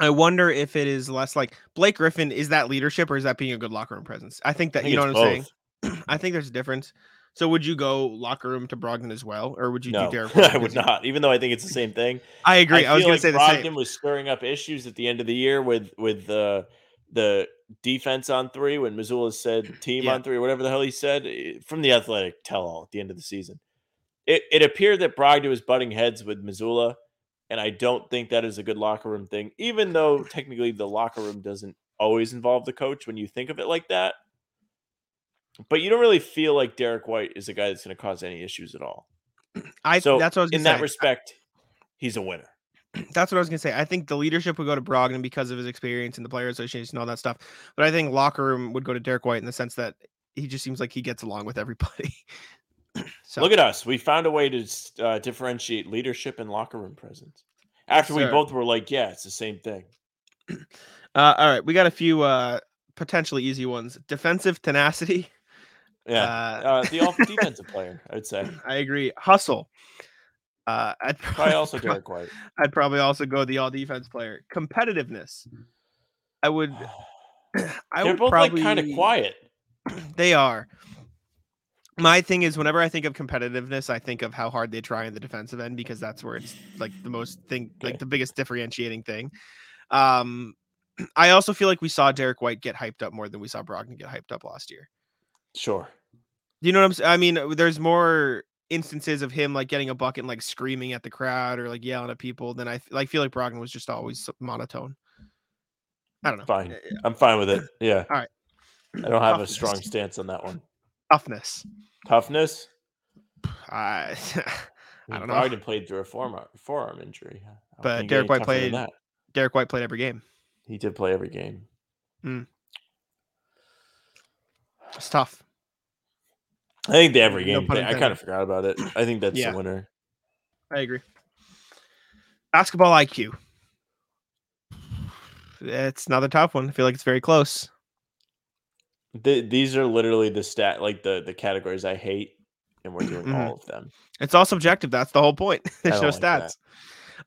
I wonder if it is less like Blake Griffin is that leadership or is that being a good locker room presence? I think that I think you know what I'm saying. I think there's a difference. So would you go locker room to Brogdon as well, or would you no, do Derrick? I would not, even though I think it's the same thing. I agree. I, I was going like to say Brogdon the same. was stirring up issues at the end of the year with with uh, the defense on three when Mazzulla said team Yeah. on three, or whatever the hell he said eh, from the athletic tell all at the end of the season. It, it appeared that Brogdon was butting heads with Mazzulla, and I don't think that is a good locker room thing, even though technically the locker room doesn't always involve the coach when you think of it like that. But you don't really feel like Derrick White is a guy that's going to cause any issues at all. I So that's what I was in that say. respect, he's a winner. That's what I was gonna say. I think the leadership would go to Brogdon because of his experience in the player association and all that stuff. But I think locker room would go to Derrick White in the sense that he just seems like he gets along with everybody. so Look at us. We found a way to uh, differentiate leadership and locker room presence. After we both were like, yeah, it's the same thing. uh, all right, we got a few uh potentially easy ones. Defensive tenacity. Yeah. Uh, Uh, the off defensive player, I would say. I agree. Hustle. Uh, I'd Probably also pro- Derrick White. I'd probably also go the all defense player. Competitiveness. I would. I They're would both probably, like kind of quiet. They are. My thing is, whenever I think of competitiveness, I think of how hard they try in the defensive end because that's where it's like the most thing, like the biggest differentiating thing. Um, I also feel like we saw Derrick White get hyped up more than we saw Brogdon get hyped up last year. Sure. You know what I'm saying? I mean, uh, there's more instances of him like getting a bucket and like screaming at the crowd or like yelling at people than I like feel like Brogdon was just always monotone. I don't know. Fine. Uh, I'm fine with it. Yeah. All right. I don't have a strong stance on that one. Toughness. Toughness. I I don't know. Brogdon played through a forearm forearm injury. But Derrick White played- Derrick White played every game. He did play every game. It's tough. I think the every No game thing. I kind of forgot about it. I think that's Yeah. the winner. I agree. Basketball IQ. It's another tough one. I feel like it's very close. Th- these are literally the stat, like the the categories I hate, and we're doing Mhm. all of them. It's all subjective. That's the whole point. There's I no like stats.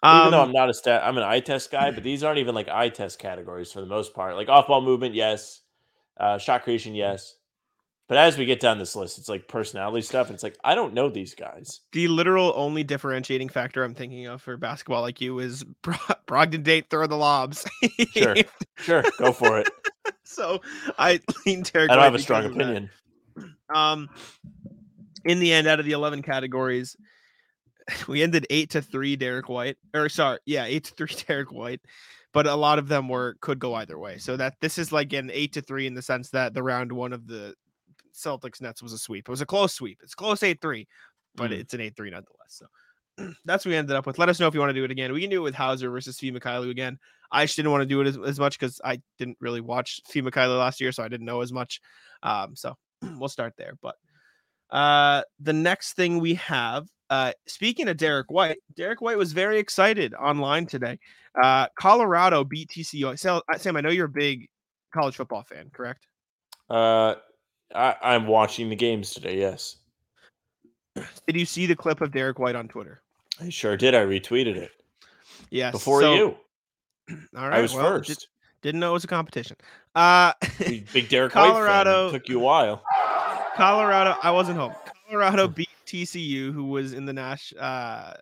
even though Um, I'm not a stat, I'm an eye test guy, but these aren't even like eye test categories for the most part. Like off ball movement, yes. Uh, shot creation, yes. But as we get down this list, it's like personality stuff. And it's like I don't know these guys. the literal only differentiating factor I'm thinking of for basketball IQ is Bro- Brogdon Date throw the lobs. Sure. Sure, go for it. so I lean Derrick I don't have a strong because of that. opinion. Um, in the end, out of the eleven categories, we ended eight to three. Derrick White, or sorry, yeah, eight to three. Derrick White, but a lot of them were could go either way. So that this is like an eight to three in the sense that the round one of the Celtics Nets was a sweep. It was a close sweep. It's close eight three, but Mm. it's an eight three nonetheless. So. That's what we ended up with. Let us know if you want to do it again. We can do it with Hauser versus Svi Mykhailiuk again. I just didn't want to do it as, as much because I didn't really watch Svi Mykhailiuk last year, so I didn't know as much. Um, so we'll start there. But uh, the next thing we have, uh, speaking of Derrick White, Derrick White was very excited online today. Uh, Colorado beat TCU. Sam, Sam, I know you're a big college football fan, correct? Uh, I, I'm watching the games today. Yes, Did you see the clip of Derrick White on Twitter? I sure did. I retweeted it Yes. before so- you. All right. I was well, did- first. didn't know it was a competition. Uh, Big Derrick Colorado- White fan. Took you a while. Colorado. I wasn't home. Colorado beat TCU, who was in the Nash. Uh,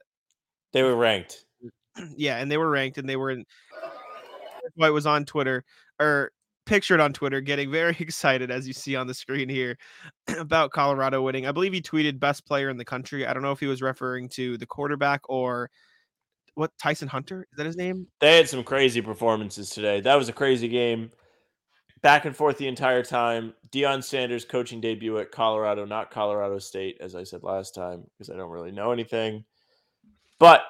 They were ranked. yeah, and they were ranked, and they were in. White was on Twitter or pictured on Twitter, getting very excited as you see on the screen here about Colorado winning. I believe he tweeted best player in the country. I don't know if he was referring to the quarterback or what Tyson Hunter is that his name? They had some crazy performances today. That was a crazy game. Back and forth the entire time. Deion Sanders coaching debut at Colorado, not Colorado State, as I said last time, because I don't really know anything. But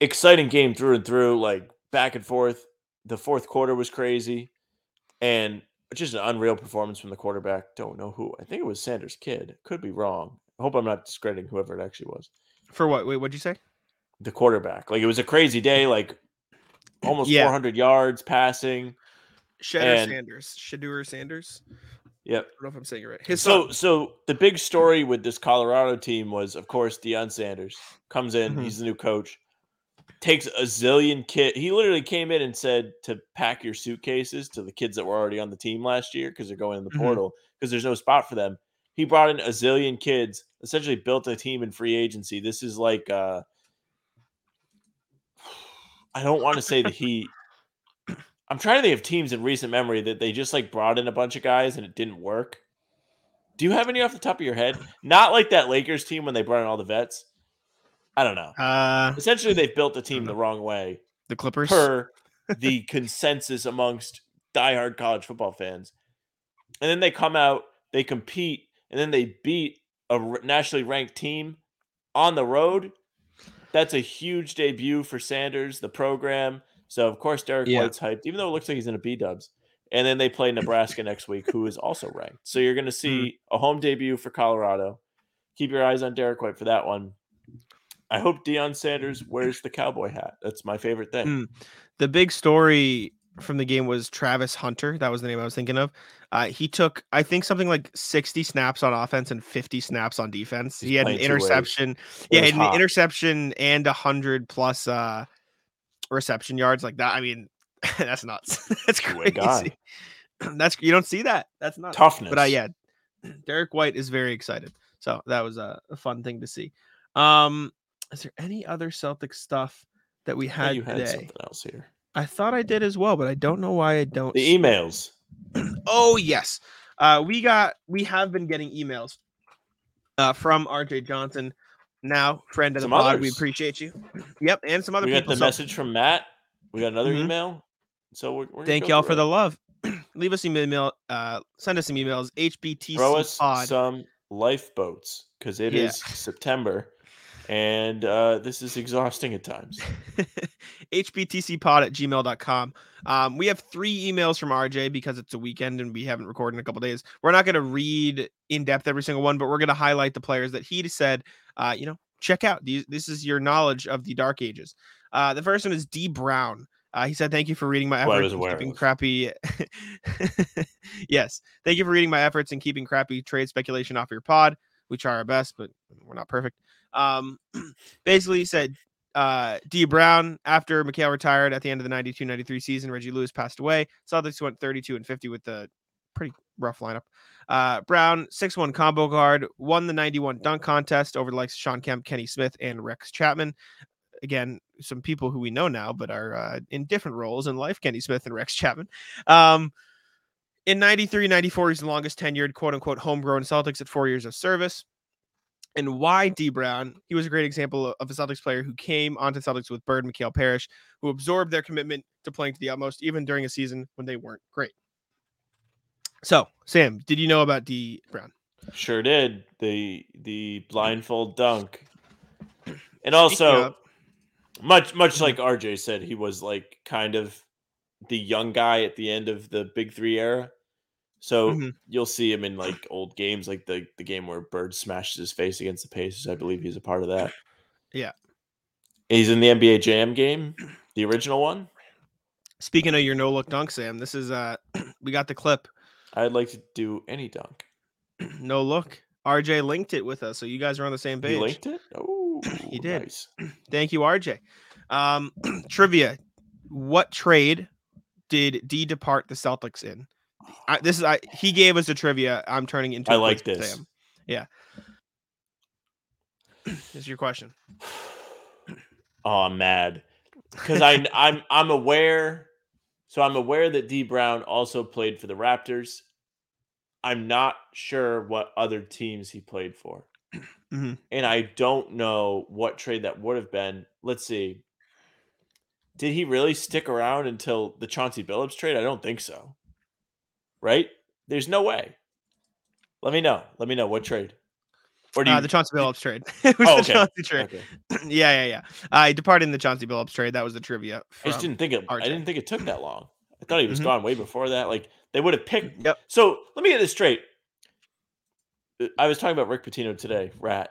exciting game through and through, like back and forth. The fourth quarter was crazy. And just an unreal performance from the quarterback. Don't know who. I think it was Sanders' kid. Could be wrong. I hope I'm not discrediting whoever it actually was. For what? Wait, what'd you say? The quarterback. Like it was a crazy day, like almost Yeah. 400 yards passing. Shedeur And- Sanders. Shedeur Sanders. Yep. I don't know if I'm saying it right. His So son. so the big story with this Colorado team was, of course, Deion Sanders comes in. Mhm. He's the new coach. Takes a zillion kid. He literally came in and said to pack your suitcases to the kids that were already on the team last year because they're going in the Mhm. portal because there's no spot for them. He brought in a zillion kids, essentially built a team in free agency. This is like uh I don't want to say that he I'm trying to think of teams in recent memory that they just like brought in a bunch of guys and it didn't work. Do you have any off the top of your head? Not like that Lakers team when they brought in all the vets. I don't know. Uh, Essentially, they've built the team the wrong way the Clippers. per the consensus amongst diehard college football fans. And then they come out, they compete, and then they beat a nationally ranked team on the road. That's a huge debut for Sanders, the program. So of course Derrick Yeah. White's hyped, even though it looks like he's in a B Dubs. And then they play Nebraska next week, who is also ranked. So you're going to see a home debut for Colorado. Keep your eyes on Derrick White for that one. I hope Deion Sanders wears the cowboy hat. That's my favorite thing. Mm. The big story from the game was Travis Hunter. That was the name I was thinking of. Uh, he took, I think, something like 60 snaps on offense and 50 snaps on defense. He's he had an playing two ways. interception. Yeah, was he had an hot. interception and a hundred plus uh reception yards like that. I mean, that's nuts. that's crazy. guy. That's you don't see that. That's not Toughness. But uh, yeah, Derrick White is very excited. So that was a, a fun thing to see. Um, is there any other Celtic stuff that we had you had today? something else here. I thought I did as well, but I don't know why I don't. The emails. Oh yes, uh, we got we have been getting emails uh, from RJ Johnson. Now, friend of the Some pod, we appreciate you. Yep, and some other We got people. the So message from Matt. We got another Mhm. email. So we're, we're thank y'all for it. the love. Leave us an email. Uh, send us some emails. HBTC throw us pod. some lifeboats because it is Yeah. September, and uh, this is exhausting at times. hbtcpod at gmail.com. Um, we have three emails from RJ because it's a weekend and we haven't recorded in a couple days. We're not going to read in depth every single one, but we're going to highlight the players that he said, uh, you know, check out. These, this is your knowledge of the Dark Ages. Uh, the first one is D Brown. Uh, he said, "Thank you for reading my efforts was in keeping crappy." yes, thank you for reading my efforts in keeping crappy trade speculation off your pod. We try our best, but we're not perfect. Um, basically, he said uh, D Brown after McHale retired at the end of the 92-93 season. Reggie Lewis passed away. Celtics went 32 and 50 with the pretty rough lineup. Uh, Brown, 6 1 combo guard, won the 91 dunk contest over the likes of Shawn Kemp, Kenny Smith, and Rex Chapman. Again, some people who we know now, but are uh, in different roles in life, Kenny Smith and Rex Chapman. Um, in 93, 94, he's the longest tenured quote unquote homegrown Celtics at four years of service. And why D Brown? He was a great example of a Celtics player who came onto Celtics with Bird and McHale Parish, who absorbed their commitment to playing to the utmost, even during a season when they weren't great. So, Sam, did you know about D Brown? Sure did the the blindfold dunk, and also much much Mhm. like RJ said, he was like kind of the young guy at the end of the Big Three era. So Mhm. you'll see him in like old games, like the the game where Bird smashes his face against the Pacers. I believe he's a part of that. Yeah. he's in the NBA Jam game, the original one. Speaking of your no look dunk, Sam, this is uh we got the clip. I'd like to do any dunk. No look. RJ linked it with us, so you guys are on the same He page. linked it. Oh, He did. Nice. Thank you, RJ. Um, trivia: What trade did D depart the Celtics in? I, this is I. He gave us a trivia. I'm turning into. I a like this. Sam. Yeah. this is your question. Oh, I'm mad because I I'm I'm aware. So I'm aware that D Brown also played for the Raptors. I'm not sure what other teams he played for, Mhm. and I don't know what trade that would have been. Let's see. Did he really stick around until the Chauncey Billups trade? I don't think so. Right? There's no way. Let me know. Let me know what trade. Or do you? Uh, the Chauncey Billups trade. it was Oh, the. Chauncey trade. okay. yeah, yeah, yeah. I departed in the Chauncey Billups trade. That was the trivia. I just didn't think it. I didn't think it took that long. I thought he was Mhm. gone way before that. Like they would have picked. Yep. So let me get this straight. I was talking about Rick Pitino today. Rat.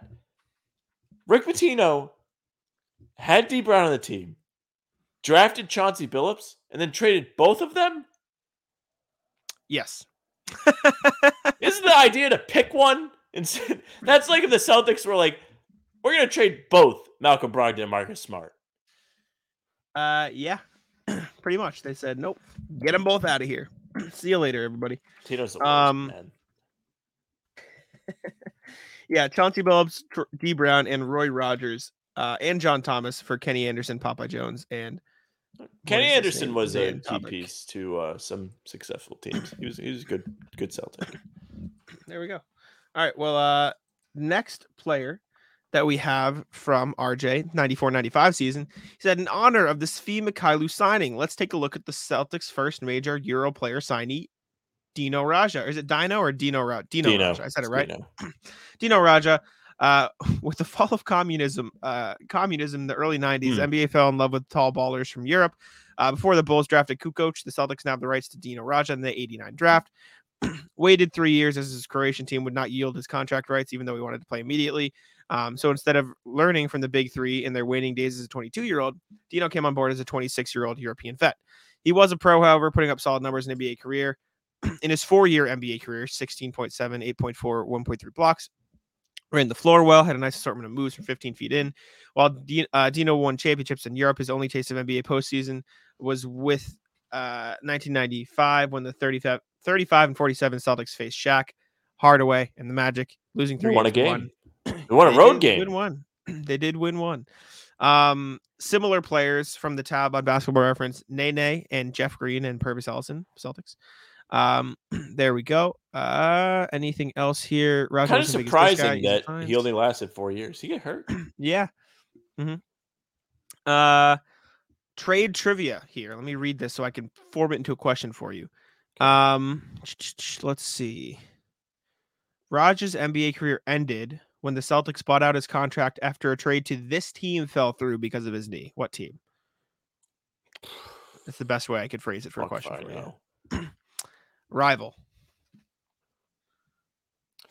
Rick Pitino had D Brown on the team, drafted Chauncey Billups, and then traded both of them. Yes. Isn't the idea to pick one? Instead, that's like if the Celtics were like, "We're going to trade both Malcolm Brogdon and Marcus Smart." Uh, yeah. Pretty much. They said, nope. Get them both out of here. See you later, everybody. Pitino's the worst, Um, man. Yeah, Chauncey Billups, D Brown, and Roy Rogers, uh, and John Thomas for Kenny Anderson, Popeye Jones, and Kenny Anderson was a key topic. piece to uh, some successful teams. He was he was a good good Celtic. There we go. All right. Well, uh, next player that we have from RJ 94 95 season, he said, in honor of the Svi Mykhailiuk signing, let's take a look at the Celtics' first major Euro player signee, Dino Radja. Or is it Dino or Dino Radja? Dino, Dino, Radja. I said it right. Dino. Dino Radja. Uh, with the fall of communism, uh, communism in the early 90s, Hmm. NBA fell in love with tall ballers from Europe. Uh, before the Bulls drafted Kukoc, the Celtics now have the rights to Dino Radja in the 89 draft. Waited three years as his Croatian team would not yield his contract rights, even though he wanted to play immediately. Um, so instead of learning from the big three in their waning days as a 22 year old, Dino came on board as a 26 year old European vet. He was a pro, however, putting up solid numbers in NBA career. in his four year NBA career, 16.7, 8.4, 1.3 blocks, ran the floor well, had a nice assortment of moves from 15 feet in. While Di- uh, Dino won championships in Europe, his only taste of NBA postseason was with uh, 1995 when the 35, 35 and 47 Celtics faced Shaq, Hardaway, and the Magic, losing three. won a game. one. We won a They road game. Win one. they did win one. Um, similar players from the tab on Basketball Reference: Nene and Jeff Green and Pervis Ellison, Celtics. Um, there we go. Uh, anything else here? Radja Kind of wasn't the biggest dish guy, surprising that he only lasted four years. He get hurt. Yeah. hmm Uh, trade trivia here. Let me read this so I can form it into a question for you. Um, let's see. Raj's NBA career ended when the Celtics bought out his contract after a trade to this team fell through because of his knee. What team? That's the best way I could phrase it for a question for you. Rival.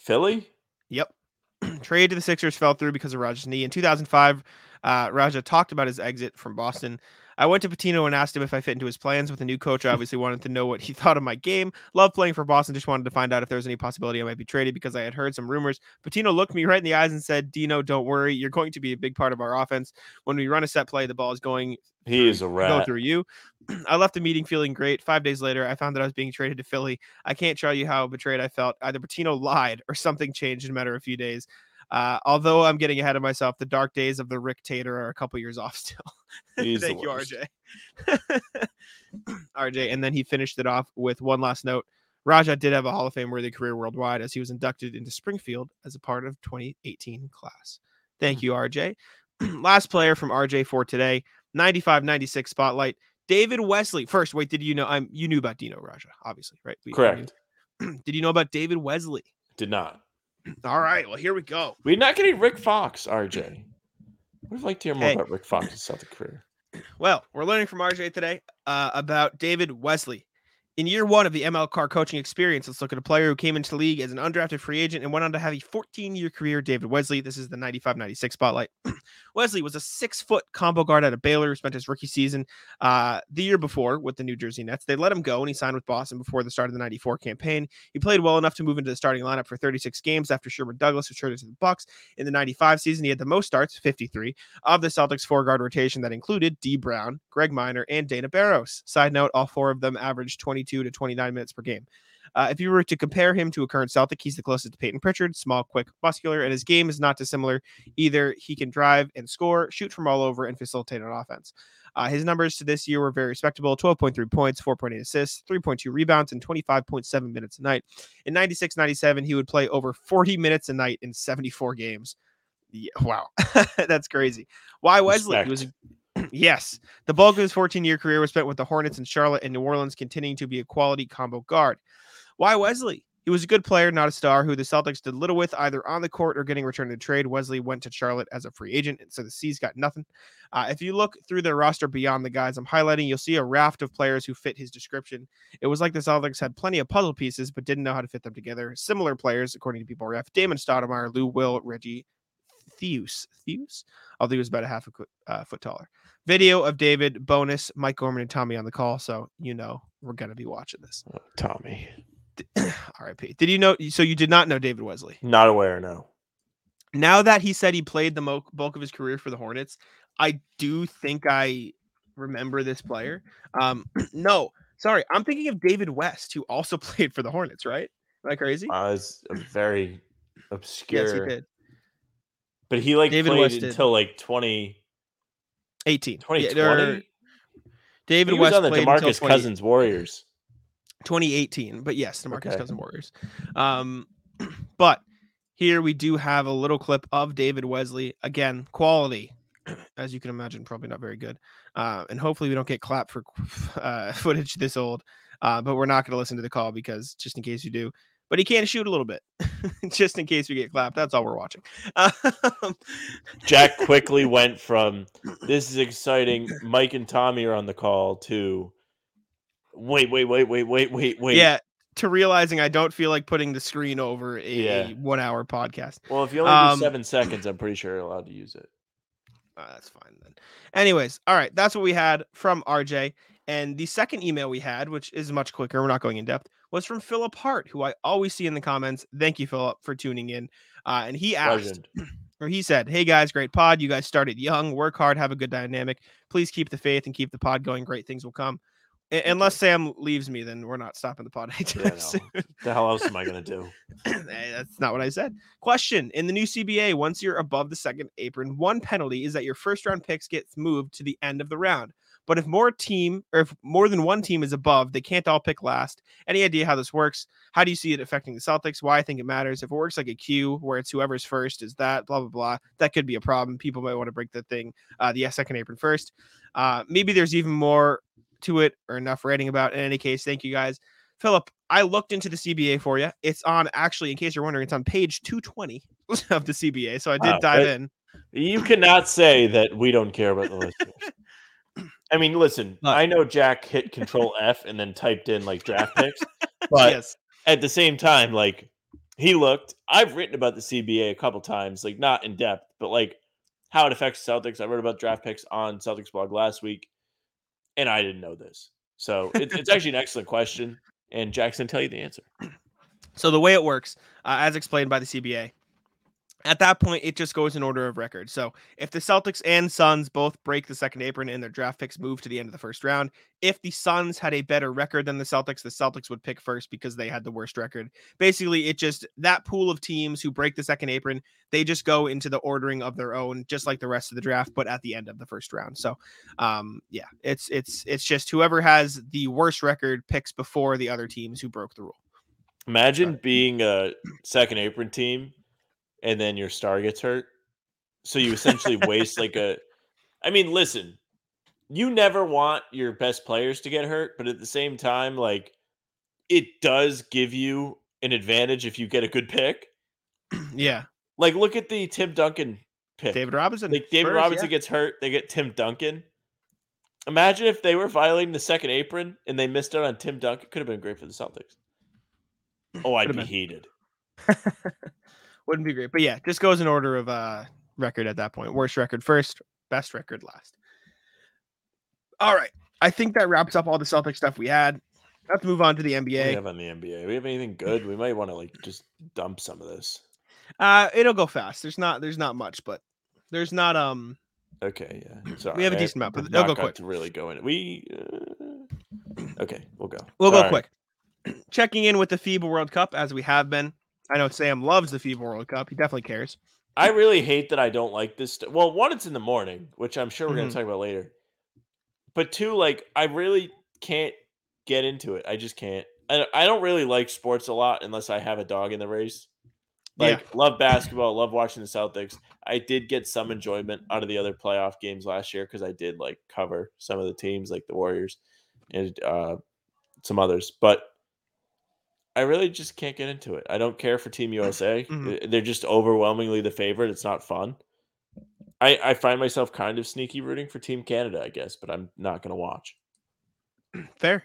Philly. Yep. Trade to the Sixers fell through because of Radja's knee. In 2005, uh, Radja talked about his exit from Boston. I went to Pitino and asked him if I fit into his plans with a new coach. I obviously wanted to know what he thought of my game. Love playing for Boston. Just wanted to find out if there was any possibility I might be traded because I had heard some rumors. Pitino looked me right in the eyes and said, Dino, don't worry. You're going to be a big part of our offense. When we run a set play, the ball is going He is a go through you. I left the meeting feeling great. Five days later, I found that I was being traded to Philly. I can't tell you how betrayed I felt. Either Pitino lied or something changed in a matter of a few days. Uh, although I'm getting ahead of myself, the dark days of the Rick Tater are a couple years off still. Thank you. RJ. RJ. And then he finished it off with one last note. Radja did have a Hall of Fame worthy career worldwide as he was inducted into Springfield as a part of 2018 class. Thank you, RJ. last player from RJ for today 95 96 spotlight. David Wesley. First, wait, did you know? I'm you knew about Dino Radja, obviously, right? We- Correct. did you know about David Wesley? Did not. All right, well, here we go. We're not getting Rick Fox, RJ. Would have liked to hear more Hey. about Rick Fox's Celtic career. Well, we're learning from RJ today uh, about David Wesley. In year one of the ML Carr coaching experience, let's look at a player who came into the league as an undrafted free agent and went on to have a 14 year career. David Wesley. This is the 95 96 spotlight. Wesley was a six foot combo guard out of Baylor who spent his rookie season uh, the year before with the New Jersey Nets. They let him go and he signed with Boston before the start of the 94 campaign. He played well enough to move into the starting lineup for 36 games after Sherman Douglas was traded to the Bucks. In the 95 season, he had the most starts, 53, of the Celtics four guard rotation that included D. Brown, Greg Minor, and Dana Barros. Side note, all four of them averaged 22 to 29 minutes per game. Uh, if you were to compare him to a current Celtic, he's the closest to Payton Pritchard, small, quick, muscular, and his game is not dissimilar. Either he can drive and score, shoot from all over, and facilitate on offense. Uh, his numbers to this year were very respectable 12.3 points, 4.8 assists, 3.2 rebounds, and 25.7 minutes a night. In 96 97, he would play over 40 minutes a night in 74 games. Yeah, wow, that's crazy. Why Wesley? He was yes. The bulk of his 14 year career was spent with the Hornets in Charlotte and New Orleans, continuing to be a quality combo guard. Why Wesley? He was a good player, not a star, who the Celtics did little with either on the court or getting returned in trade. Wesley went to Charlotte as a free agent, and so the C's got nothing. Uh, if you look through their roster beyond the guys I'm highlighting, you'll see a raft of players who fit his description. It was like the Celtics had plenty of puzzle pieces, but didn't know how to fit them together. Similar players, according to People Ref, Damon Stoudamire, Lou Will, Reggie Theus. Theus? Although he was about a half a foot, uh, foot taller. Video of David, bonus, Mike Gorman, and Tommy on the call. So, you know, we're going to be watching this. Tommy. RIP. Did you know? So, you did not know David Wesley. Not aware, no. Now that he said he played the mo- bulk of his career for the Hornets, I do think I remember this player. Um, no, sorry. I'm thinking of David West, who also played for the Hornets, right? Am I crazy? Uh, it's a very obscure. yes, he did. But he like David played West did. until like 20, 18. 2020. there- David he was West on the Demarcus 20 Cousins Warriors. 2018. But yes, DeMarcus Okay. Cousin Warriors. Um, but here we do have a little clip of David Wesley. Again, quality, as you can imagine, probably not very good. Uh, and hopefully we don't get clapped for uh, footage this old. Uh, but we're not going to listen to the call because just in case you do. But he can shoot a little bit, just in case we get clapped. That's all we're watching. Um, Jack quickly went from this is exciting. Mike and Tommy are on the call to wait, wait, wait, wait, wait, wait, wait. yeah, to realizing I don't feel like putting the screen over a, Yeah. one-hour podcast. Well, if you only Um, do seven seconds, I'm pretty sure you're allowed to use it. Uh, that's fine then. Anyways, all right, that's what we had from RJ. And the second email we had, which is much quicker, we're not going in depth, was from Philip Hart, who I always see in the comments. Thank you, Philip, for tuning in. Uh, and he asked, Legend. or he said, Hey guys, great pod. You guys started young, work hard, have a good dynamic. Please keep the faith and keep the pod going. Great things will come. Unless Sam leaves me, then we're not stopping the pod anytime Yeah, soon. the hell else am I gonna do? That's not what I said. Question In the new CBA, once you're above the second apron, one penalty is that your first round picks gets moved to the end of the round. But if more team or if more than one team is above, they can't all pick last. Any idea how this works? How do you see it affecting the Celtics? Why I think it matters. If it works like a queue where it's whoever's first is that, blah, blah, blah, that could be a problem. People might want to break the thing, uh, the second apron first. Uh, maybe there's even more to it or enough writing about. In any case, thank you guys. Philip, I looked into the CBA for you. It's on actually, in case you're wondering, it's on page 220 of the CBA. So I did Wow, dive in. You cannot say that we don't care about the listeners. I mean, listen, Look. I know Jack hit Control F and then typed in like draft picks, but yes. at the same time, like he looked. I've written about the CBA a couple times, like not in depth, but like how it affects Celtics. I wrote about draft picks on Celtics blog last week, and I didn't know this. So it, it's actually an excellent question, and Jackson tell you the answer. So the way it works, uh, as explained by the CBA, at that point it just goes in order of record. So if the Celtics and Suns both break the second apron and their draft picks move to the end of the first round, if the Suns had a better record than the Celtics, the Celtics would pick first because they had the worst record. Basically, it just that pool of teams who break the second apron, they just go into the ordering of their own, just like the rest of the draft, but at the end of the first round. So, um, yeah, it's it's it's just whoever has the worst record picks before the other teams who broke the rule. Imagine being a second apron team and then your star gets hurt. So you essentially waste like a I mean, listen, you never want your best players to get hurt, but at the same time, like it does give you an advantage if you get a good pick. yeah, Like look at the Tim Duncan pick. David Robinson. like David Robinson yeah. gets hurt, they get Tim Duncan. Imagine if they were violating the second apron and they missed out on Tim Duncan. It could have been great for the Celtics. Oh, I'd be heated. Wouldn't be great. But yeah, just goes in order of uh record at that point. Worst record first, best record last. All right. I think that wraps up all the Celtic stuff we had. Let's move on to the do we NBA. have on the NBA? We have anything good? We might want to like just dump some of this. Uh it'll go fast. There's not there's not much, but there's not um Okay, yeah. Sorry, We have a decent amount, but not go quick. To really go in, we. Uh, okay, we'll go. we'll go Sorry. quick. Checking in with the FIBA World Cup as we have been. I know Sam loves the FIBA World Cup. He definitely cares. I really hate that I don't like this. St- well, one, it's in the morning, which I'm sure we're Mhm. going to talk about later. But two, like I really can't get into it. I just can't. I, I don't really like sports a lot unless I have a dog in the race. Yeah. Like love basketball, love watching the Celtics. I did get some enjoyment out of the other playoff games last year because I did like cover some of the teams like the Warriors and uh, some others, but I really just can't get into it. I don't care for Team USA. Mhm. Uh, They're just overwhelmingly the favorite. It's not fun. I, I find myself kind of sneaky rooting for Team Canada, I guess, but I'm not going to watch. Fair.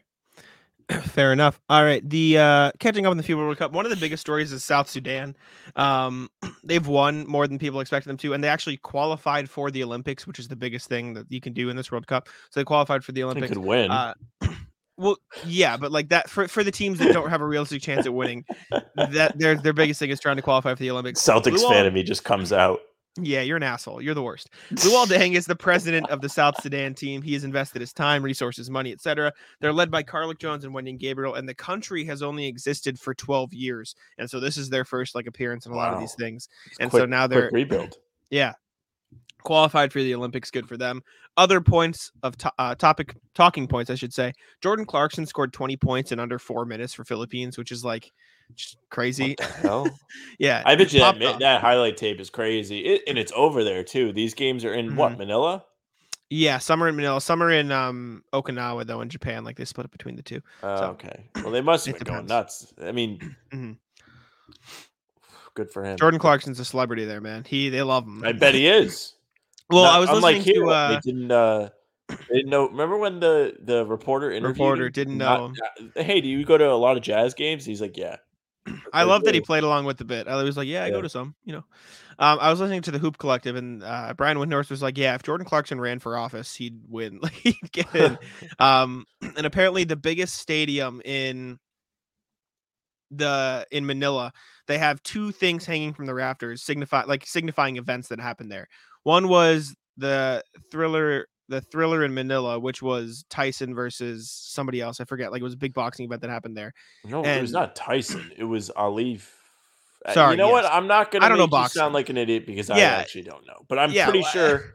Fair enough. All right. The uh catching up on the FIBA World Cup, one of the biggest stories is South Sudan. Um they've won more than people expected them to, and they actually qualified for the Olympics, which is the biggest thing that you can do in this World Cup. So they qualified for the They Olympics. could win. Uh, well, yeah, but like that for, for the teams that don't have a realistic chance at winning, that their their biggest thing is trying to qualify for the Olympics. Celtics Blue fan of me just comes out. Yeah, you're an asshole. You're the worst. Luol Deng is the president of the South Sudan team. He has invested his time, resources, money, etc. They're led by Carlik Jones and Wenyen Gabriel, and the country has only existed for 12 years. And so this is their first like appearance in a lot of these things. It's And so now they're rebuild. yeah. Qualified for the Olympics, good for them. Other points of to- uh, topic talking points, I should say. Jordan Clarkson scored 20 points in under four minutes for Philippines, which is like just crazy. Yeah, I bet you that, that highlight tape is crazy, it, and it's over there too. These games are in Mm-hmm. what Manila? Yeah, some are in Manila, some are in um Okinawa though in Japan. Like they split it between the two. Oh, So, okay. Well, they must have been going nuts. I mean, Mhm. good for him. Jordan Clarkson's a celebrity there, man. He they love him. I bet he is. Well, Not- I was listening here, to uh, they didn't. Uh, they didn't know. Remember when the the reporter interviewed Reporter him? didn't know hey, do you go to a lot of jazz games? He's like, yeah. I love that he played along with the bit. I was like, yeah, I go to some, you know. Um, I was listening to the Hoop Collective, and uh, Brian Windhorst was like, yeah, if Jordan Clarkson ran for office, he'd win. Like he'd get in. um, and apparently, the biggest stadium in the in Manila, they have two things hanging from the rafters, signify like signifying events that happened there. One was the thriller, the thriller in Manila, which was Tyson versus somebody else. I forget. Like it was a big boxing event that happened there. No, it was not Tyson. It was Ali. Uh, Sorry, you know what? I'm not gonna I don't know boxing. sound like an idiot because I actually don't know. But I'm Yeah, pretty well, sure.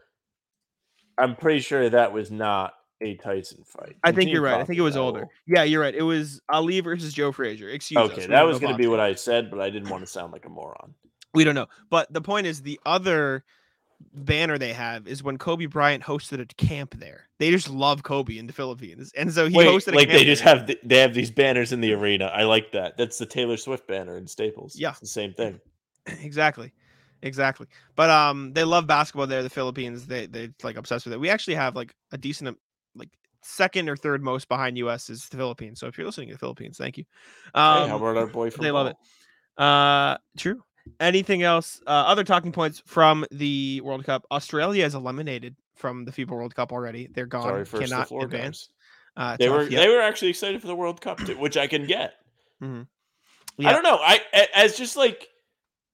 I'm pretty sure that was not a Tyson fight. I think Continue you're right. I think it was older. Yeah, you're right. It was Ali versus Joe Frazier. Excuse us. Okay, we that was going to be what I said, but I didn't want to sound like a moron. We don't know. But the point is, the other banner they have is when Kobe Bryant hosted a camp there. They just love Kobe in the Philippines, and so he Wait, hosted. A like camp they just there. have th- they have these banners in the arena. I like that. That's the Taylor Swift banner in Staples. Yeah. it's the same thing. exactly, exactly. But um, they love basketball there. The Philippines, they they like obsessed with it. We actually have like a decent, um, like second or third most behind U.S. is the Philippines. So if you're listening to the Philippines, thank you. Um, hey, how about our boy from? they love it. Uh, true. Anything else? Uh, other talking points from the World Cup. Australia is eliminated from the FIBA World Cup already. They're gone. Sorry, first Cannot floor advance. Uh, They tough, were yep. they were actually excited for the World Cup, too, which I can get. I don't know. I as just like,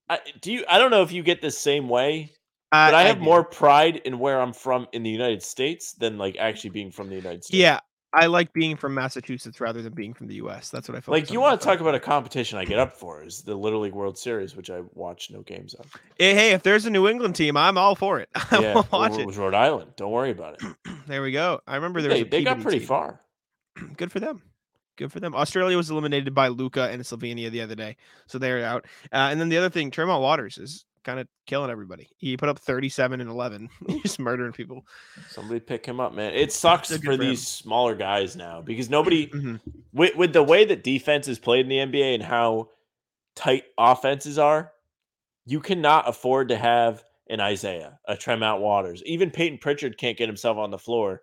I, do you? I don't know if you get the same way, but I, have do. more pride in where I'm from in the United States than like actually being from the United States. Yeah, I like being from Massachusetts rather than being from the U.S. That's what I feel. Like you want to talk about a competition I get up for is the Little League World Series, which I watch no games of. Hey, hey, if there's a New England team, I'm all for it. I yeah, will watch it was Rhode Island. Don't worry about it. There we go. I remember there was They, a they got pretty team. far. Good for them. Good for them. Australia was eliminated by Luka and Slovenia the other day, so they're out. Uh, and then the other thing, Tremont Waters is kind of killing everybody. He put up 37 and 11. He's murdering people. Somebody pick him up, man. It sucks for for these smaller guys now because nobody Mhm. with, with the way that defense is played in the NBA and how tight offenses are, you cannot afford to have an Isaiah, a Tremont Waters. Even Payton Pritchard can't get himself on the floor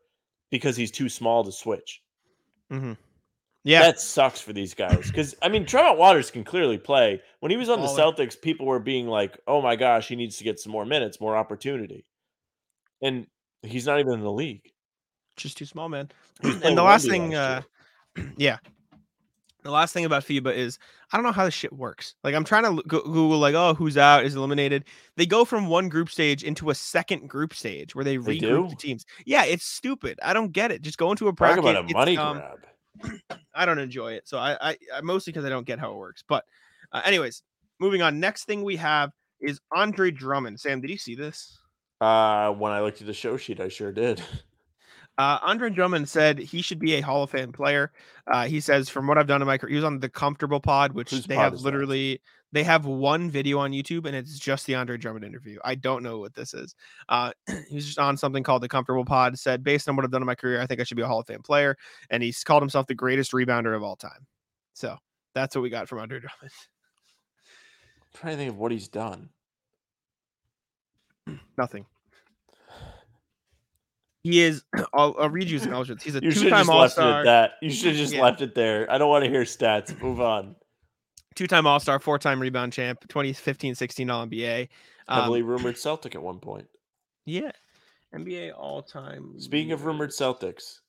because he's too small to switch. Mhm. Yeah, That sucks for these guys. Because I mean, Tremont Waters can clearly play. When he was on the. Celtics, people were being like, "Oh my gosh, he needs to get some more minutes, more opportunity," and he's not even in the league. just too small, man. He was playing and the last thing, uh, yeah, the last thing about FIBA is I don't know how this shit works. Like I'm trying to Google, like, oh, who's out is eliminated. They go from one group stage into a second group stage where they, They regroup the teams. Yeah, it's stupid. I don't get it. Just go into a Talk bracket. about a money dumb. grab. I don't enjoy it. So I, I, I mostly because I don't get how it works. But, uh, anyways, moving on. Next thing we have is Andre Drummond. Sam, did you see this? Uh, when I looked at the show sheet, I sure did. Uh, Andre Drummond said he should be a Hall of Fame player. Uh, he says, from what I've done in my career, he was on the Comfortable Pod, which Whose they pod have is that? literally they have one video on YouTube, and it's just the Andre Drummond interview. I don't know what this is. Uh, he was just on something called the Comfortable Pod. Said, based on what I've done in my career, I think I should be a Hall of Fame player, and he's called himself the greatest rebounder of all time. So that's what we got from Andre Drummond. I'm trying to think of what he's done. Nothing. He is. I'll, I'll read you his acknowledgements. He's a You two-time All-Star. that. You should have just Yeah. left it there. I don't want to hear stats. Move on. two-time All-Star, four-time rebound champ, 2015, 16 All NBA. Heavily Um, rumored Celtic at one point. yeah, NBA all-time. Speaking of rumored. Celtics,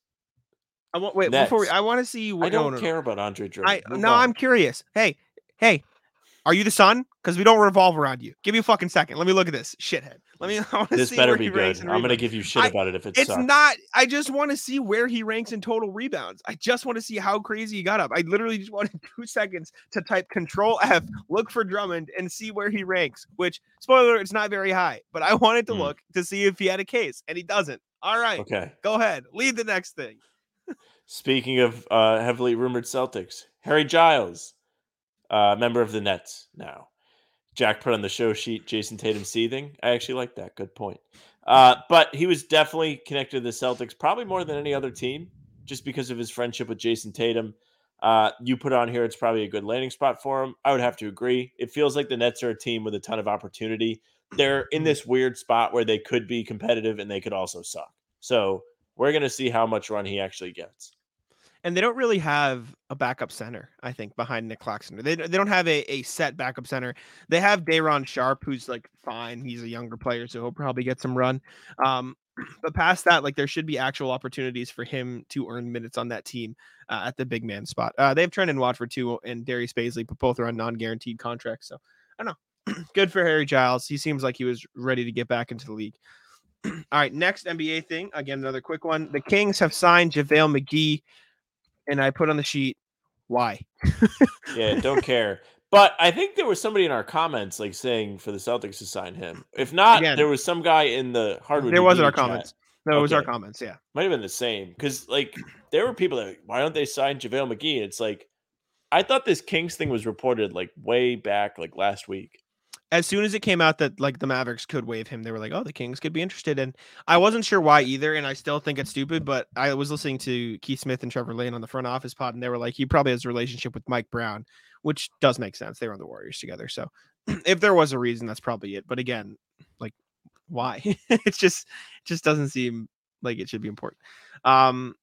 I want wait before we, I want to see. What, I don't no, no. care about Andre Drummond. I no, on. I'm curious. Hey, hey, are you the sun? Because we don't revolve around you. Give me a fucking second. Let me look at this shithead. Let me. I This see better be good. I'm going to give you shit I- about it if it It's sucks. not. I just want to see where he ranks in total rebounds. I just want to see how crazy he got up. I literally just wanted two seconds to type Control F, look for Drummond, and see where he ranks. Which spoiler, it's not very high. But I wanted to Hmm. look to see if he had a case, and he doesn't. All right. Okay. Go ahead. Lead the next thing. Speaking of uh, heavily rumored Celtics, Harry Giles, uh, member of the Nets now. Jack put on the show sheet Jayson Tatum seething. I actually like that. Good point. Uh, but he was definitely connected to the Celtics, probably more than any other team, just because of his friendship with Jayson Tatum. Uh, you put on here, it's probably a good landing spot for him. I would have to agree. It feels like the Nets are a team with a ton of opportunity. They're in this weird spot where they could be competitive and they could also suck. So we're going to see how much run he actually gets. And they don't really have a backup center, I think, behind Nic Claxton. They, they don't have a, a set backup center. They have Day'Ron Sharpe, who's like fine. He's a younger player, so he'll probably get some run. Um, but past that, like there should be actual opportunities for him to earn minutes on that team uh, at the big man spot. Uh, they have Trendon Watford too and Darius Bazley, but both are on non-guaranteed contracts. So I don't know. Good for Harry Giles. He seems like he was ready to get back into the league. All right, next NBA thing. Again, another quick one. The Kings have signed JaVale McGee, and I put on the sheet why. yeah, don't care. But I think there was somebody in our comments like saying for the Celtics to sign him. If not, Again, there was some guy in the hardwood. There wasn't our chat. comments. No, it was our comments. Yeah. Might have been the same because like there were people that why don't they sign JaVale McGee? It's like I thought this Kings thing was reported like way back like last week. As soon as it came out that like the Mavericks could waive him, they were like, "Oh, the Kings could be interested." And I wasn't sure why either, and I still think it's stupid. But I was listening to Keith Smith and Trevor Lane on the front office pod, and they were like, "He probably has a relationship with Mike Brown," which does make sense. They were on the Warriors together, so if there was a reason, that's probably it. But again, like, why? it's just it just doesn't seem like it should be important. Um,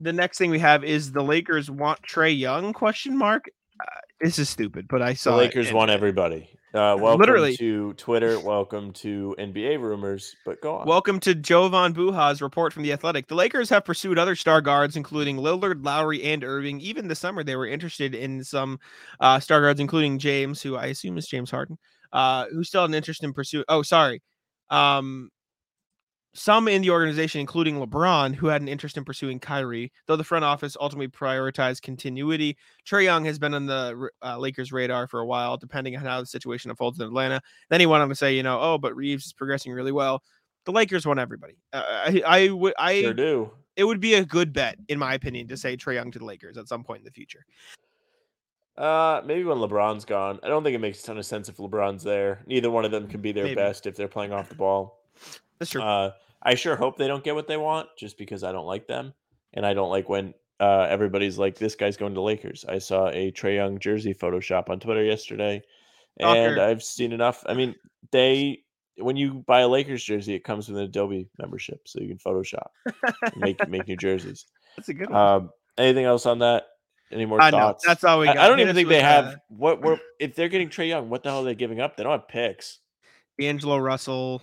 the next thing we have is the Lakers want Trae Young? Question mark. Uh, this is stupid, but I The saw it, Lakers want everybody. Uh, welcome Literally. to Twitter. Welcome to NBA rumors. But go on. Welcome to Jovan Buha's report from The Athletic. The Lakers have pursued other star guards, including Lillard, Lowry, and Irving. Even this summer, they were interested in some uh, star guards, including James, who I assume is James Harden, uh, who still had an interest in pursuit. Oh, sorry. Um, some in the organization, including LeBron, who had an interest in pursuing Kyrie, though the front office ultimately prioritized continuity. Trae Young has been on the uh, Lakers' radar for a while, depending on how the situation unfolds in Atlanta. Then he went on to say, you know, oh, but Reaves is progressing really well. The Lakers want everybody. Uh, I, I would, I, sure do. it would be a good bet, in my opinion, to say Trae Young to the Lakers at some point in the future. Uh, maybe when LeBron's gone. I don't think it makes a ton of sense if LeBron's there. Neither one of them can be their Maybe. best if they're playing off the ball. That's true. Uh, I sure hope they don't get what they want, just because I don't like them, and I don't like when uh, everybody's like, "This guy's going to Lakers." I saw a Trae Young jersey Photoshop on Twitter yesterday, and Stalker. I've seen enough. I mean, they when you buy a Lakers jersey, it comes with an Adobe membership, so you can Photoshop, make make new jerseys. That's a good one. Um, anything else on that? Any more I know. thoughts? That's all we I, got. I don't even think they have uh, what we're if they're getting Trae Young. What the hell are they giving up? They don't have picks. D'Angelo Russell.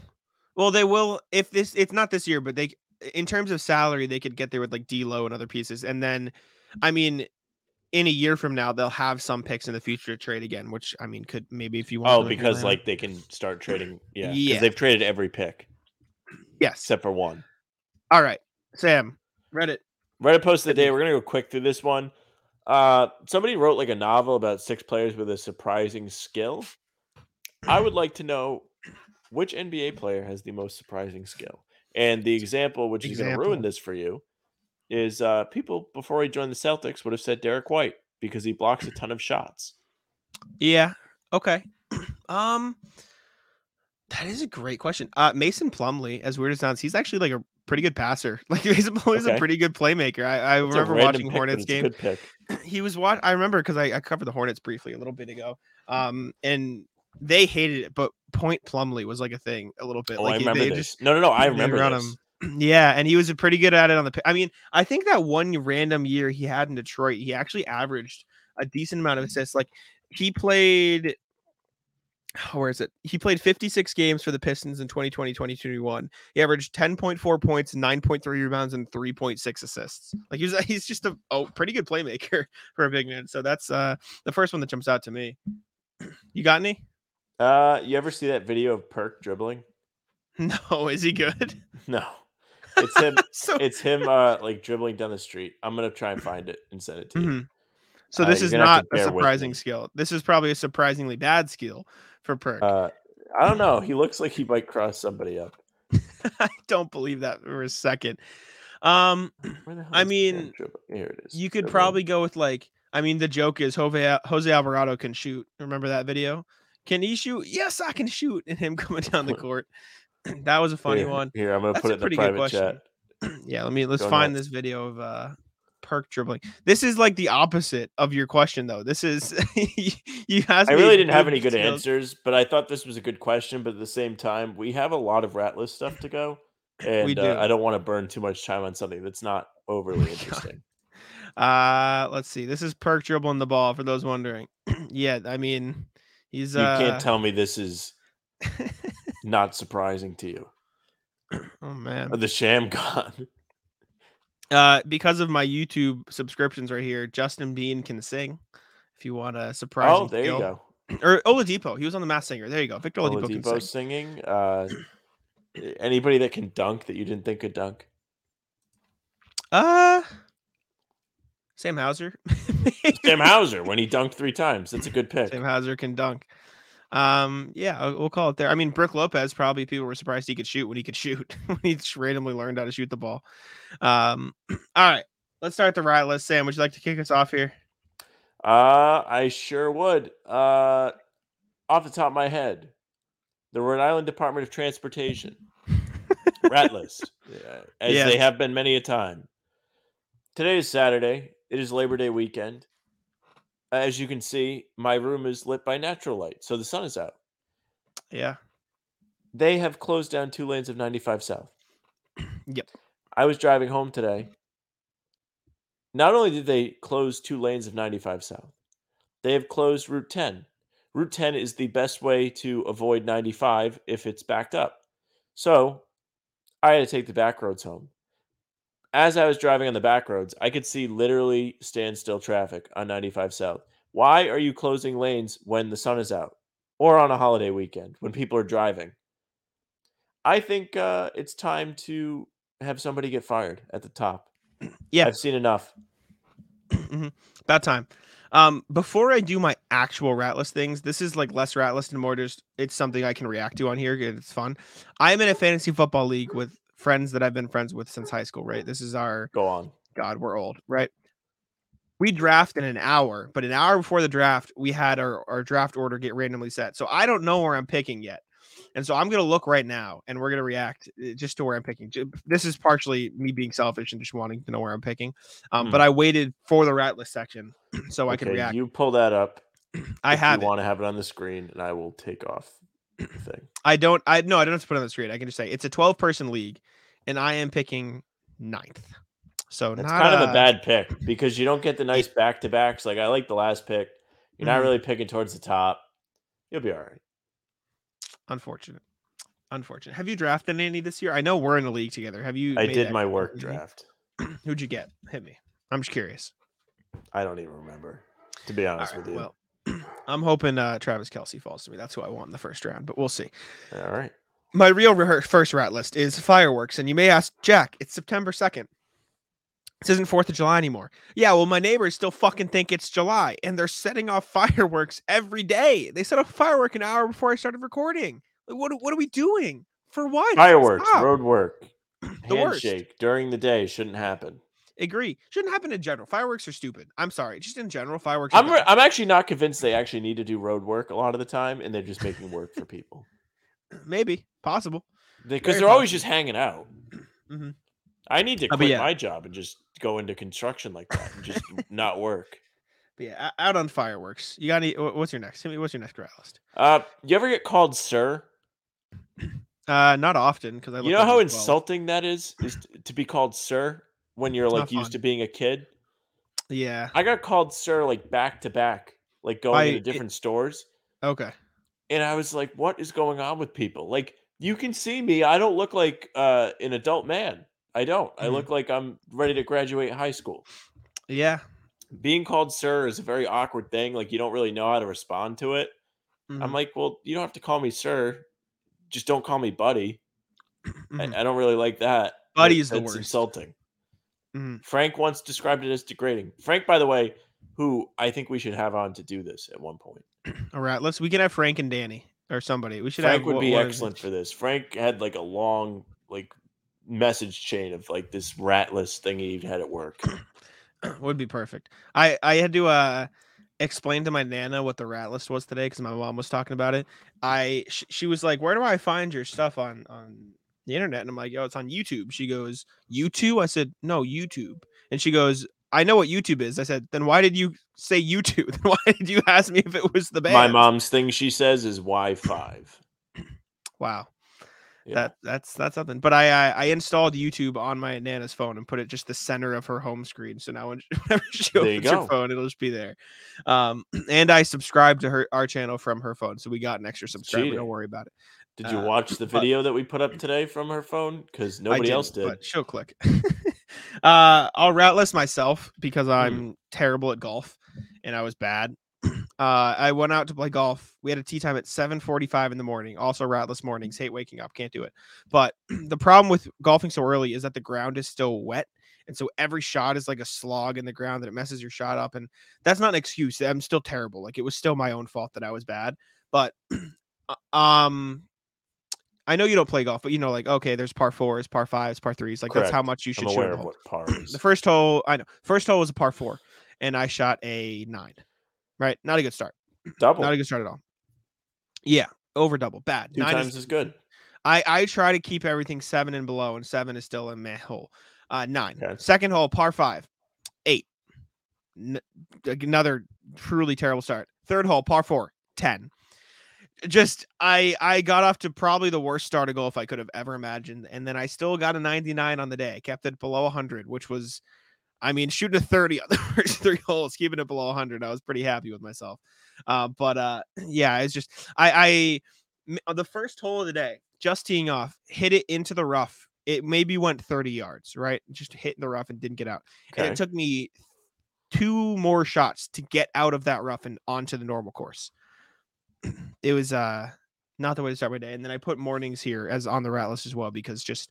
Well, they will if this. It's not this year, but they, in terms of salary, they could get there with like D'Lo and other pieces, and then, I mean, in a year from now, they'll have some picks in the future to trade again. Which I mean, could maybe if you want. Oh, because like they can start trading. Yeah, because Yeah. they've traded every pick yes. except for one. All right, Sam, Reddit. Reddit post of the day. We're gonna go quick through this one. Uh, somebody wrote like a novel about six players with a surprising skill. I would like to know which NBA player has the most surprising skill. And the example, which is going to ruin this for you, is uh, people before he joined the Celtics would have said Derrick White because he blocks a ton of shots. Yeah. Okay. Um, that is a great question. Uh, Mason Plumlee, as weird as sounds, he's actually like a pretty good passer. Like Mason Plumlee's Okay. a pretty good playmaker. I, I remember watching pick, Hornets game. He was what I remember because I, I covered the Hornets briefly a little bit ago. Um, and they hated it, but Point Plumlee was like a thing a little bit. Oh, like I remember this. just no, no, no. I remember this. him. Yeah, and he was pretty good at it on the. I mean, I think that one random year he had in Detroit, he actually averaged a decent amount of assists. Like he played. Where is it? He played 56 games for the Pistons in 2020, 2021. He averaged 10.4 points, 9.3 rebounds, and 3.6 assists. Like he's he's just a oh, pretty good playmaker for a big man. So that's uh the first one that jumps out to me. You got any? Uh, you ever see that video of Perk dribbling? No, is he good? No, it's him. so it's him. Uh, like dribbling down the street. I'm gonna try and find it and send it to you. Mhm. So Uh, this you're is not a surprising skill. This is probably a surprisingly bad skill for Perk. Uh, I don't know. He looks like he might cross somebody up. I don't believe that for a second. Um, Where the hell I is the damn mean. Here it is. you could Dribble. probably go with like. I mean, the joke is Jose Jose Alvarado can shoot. Remember that video? Can he shoot? Yes, I can shoot. And him coming down the court. that was a funny Here- one. Here, I'm gonna That's put it in the pretty good private question. chat. yeah, let me let's Go find nuts. this video of uh Perk dribbling. This is like the opposite of your question though. This is you asked I really didn't have any good answers, but I thought this was a good question. But at the same time, we have a lot of rat list stuff to go, and do. uh, I don't want to burn too much time on something that's not overly interesting. Uh let's see. This is Perk dribbling the ball for those wondering. yeah, I mean he's You uh can't tell me this is not surprising to you. oh man. The sham god. Uh because of my YouTube subscriptions right here, Justin Bean can sing. If you want a surprise. Oh, there you go. Or Oladipo. He was on the Masked Singer. There you go. Victor Oladipo, can Oladipo sing. singing. Uh, anybody that can dunk that you didn't think could dunk. Uh Sam Hauser. Sam Hauser when he dunked three times. That's a good pick. Sam Hauser can dunk. Um, yeah, we'll call it there. I mean, Brook Lopez probably people were surprised he could shoot when he could shoot when he just randomly learned how to shoot the ball. Um, all right, let's start the right list. Sam, would you like to kick us off here? Uh, I sure would. Uh, off the top of my head, the Rhode Island Department of Transportation, rat list, yeah, as they have been many a time. Today is Saturday. It is Labor Day weekend. As you can see, my room is lit by natural light, so the sun is out. Yeah, They have closed down two lanes of 95 South. Yep. I was driving home today. Not only did they close two lanes of 95 South, they have closed Route 10. Route 10 is the best way to avoid 95 if it's backed up. So I had to take the back roads home. As I was driving on the back roads, I could see literally standstill traffic on 95 South. Why are you closing lanes when the sun is out or on a holiday weekend when people are driving? I think uh, it's time to have somebody get fired at the top. Yeah. I've seen enough. Mhm. about time. Um, before I do my actual ratless things, this is like less ratless and more just it's something I can react to on here. It's fun. I'm in a fantasy football league with friends that I've been friends with since high school. Right, this is our Go on. God, we're old, right? We draft in an hour, but an hour before the draft, we had our, our draft order get randomly set. So I don't know where I'm picking yet. And so I'm going to look right now and we're going to react uh, just to where I'm picking. This is partially me being selfish and just wanting to know where I'm picking. Um, Hmm. But I waited for the rat list section so I can react. You pull that up. I have You want to have it on the screen, and I will take off the thing. I don't, I no, I don't have to put it on the screen. I can just say it's a 12 person league and I am picking ninth. So That's not kind of uh, a bad pick because you don't get the nice back to backs. Like I like the last pick. You're not Mhm. really picking towards the top. You'll be all right. Unfortunate. Unfortunate. Have you drafted any this year? I know we're in a league together. Have you? I did my work Mhm. draft. Who'd you get? Hit me. I'm just curious. I don't even remember, to be honest right, with you. well, I'm hoping uh, Travis Kelce falls to me. That's who I want in the first round, but we'll see. all right. My real first rat list is fireworks, and you may ask, Jack, it's September 2nd. This isn't Fourth of July anymore. Yeah, well, my neighbors still fucking think it's July, and they're setting off fireworks every day. They set off a firework an hour before I started recording. Like, what? What are we doing? For what? Fireworks, Stop. road work, The worst. handshake during the day shouldn't happen. Agree. Shouldn't happen in general. Fireworks are stupid. I'm sorry. Just in general, fireworks. I'm re- I'm actually not convinced they actually need to do road work a lot of the time, and they're just making work for people Maybe possible. because they're always just hanging out. Mhm. I need to Uh, quit yeah. my job and just go into construction like that and just not work. But yeah, out on fireworks. You got any? What's your next? What's your next list? Uh, you ever get called sir? Uh, not often because I. You know how I'm 12. insulting that is, is to be called sir when you're It's like used fun. to being a kid. Yeah. I got called sir like back to back, like going I- it- different stores, Okay. And I was like, "What is going on with people? Like, you can see me. I don't look like uh, an adult man. I don't. I Mhm. look like I'm ready to graduate high school." Yeah. Being called sir is a very awkward thing. Like, you don't really know how to respond to it. I'm Mhm, like, "Well, you don't have to call me sir. Just don't call me buddy." mhm. I, I don't really like that. Buddy is the worst. insulting. Mhm. Frank once described it as degrading. Frank, by the way, who I think we should have on to do this at one point. All right. Let's. We can have Frank and Danny or somebody. We should Frank have would one- be of excellent for this. Frank had like a long, like message chain of like this rat list thing he had at work. Would be perfect. I I had to uh explain to my nana what the rat list was today because my mom was talking about it. I sh- she was like, "Where do I find your stuff on on the internet?" And I'm like, "Yo, it's on YouTube." She goes, "YouTube?" I said, "No, YouTube." And she goes, "I know what YouTube is." I said, "Then why did you say YouTube? Then why did you ask me if it was the band?" My mom's thing she says is Y five. Wow. Yeah. That that's that's something. But I, I I installed YouTube on my nana's phone and put it just the center of her home screen. So now when whenever she opens her phone, it'll just be there. Um, and I subscribed to her our channel from her phone, so we got an extra subscriber. Cheating. Don't worry about it. Did you Uh, watch the but- video that we put up today from her phone? Because nobody else did. But she'll click. uh, I'll route list myself because Hmm. I'm terrible at golf, and I was bad. Uh, I went out to play golf. We had a tee time at 7:45 in the morning. Also routeless mornings. Hate waking up. Can't do it. But the problem with golfing so early is that the ground is still wet, and so every shot is like a slog in the ground that it messes your shot up. And that's not an excuse. I'm still terrible. Like it was still my own fault that I was bad. But uh, um, I know you don't play golf, but you know, like okay, there's par fours, par fives, par threes. Like that's how much you should I'm aware a of what par is. The first hole, I know. First hole was a par four, and I shot a nine. Right, not a good start. Double. Not a good start at all. Yeah, over double, bad. Two Nine times is, is good. I I try to keep everything seven and below, and seven is still a meh hole. Uh, nine. Okay. Second hole, par five, eight. N- another truly terrible start. Third hole, par four, 10. Just I I got off to probably the worst start of golf I could have ever imagined, and then I still got a 99 on the day. I kept it below 100, which was, I mean, shooting a 30 on the first three holes, keeping it below 100. I was pretty happy with myself. Uh, but uh, yeah, it's just I on the first hole of the day, just teeing off, hit it into the rough. It maybe went 30 yards, right? Just hit the rough and didn't get out. And it took me two more shots to get out of that rough and onto the normal course. It was uh not the way to start my day. And then I put mornings here as on the rat list as well because just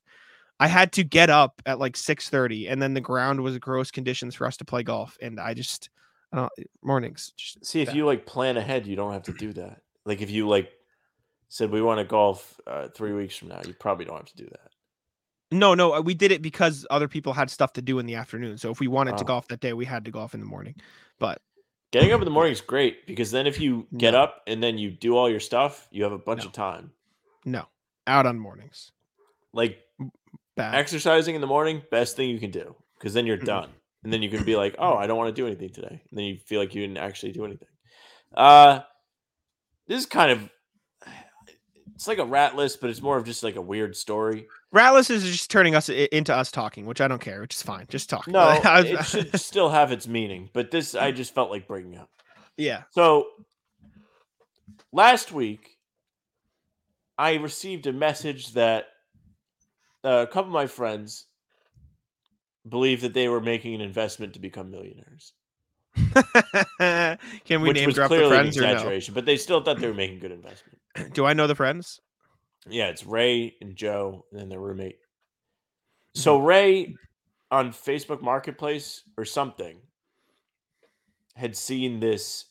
I had to get up at like 6:30 and then the ground was gross conditions for us to play golf and I just I don't mornings just See, if bad. you like plan ahead, you don't have to do that. Like if you like said we want to golf uh, three weeks from now, you probably don't have to do that. No, no, uh, we did it because other people had stuff to do in the afternoon. So if we wanted to Oh. golf that day, we had to golf in the morning. But Getting up in the morning is great because then if you get No. up and then you do all your stuff, you have a bunch No. of time. no, out on mornings. Like Bad. exercising in the morning, best thing you can do because then you're Mhm. done. And then you can be like, oh, I don't want to do anything today. And then you feel like you didn't actually do anything. Uh, this is kind of, it's like a rat list, but it's more of just like a weird story. Ratless is just turning us into us talking, which I don't care, which is fine. Just talk. No, it should still have its meaning, but this I just felt like bringing up. yeah. So last week, I received a message that uh, a couple of my friends believed that they were making an investment to become millionaires, Can we which name drop the friends or no? But they still thought they were making good investment. Do I know the friends? Yeah, it's Ray and Joe, and then their roommate. Mm-hmm. So Ray on Facebook Marketplace or something had seen this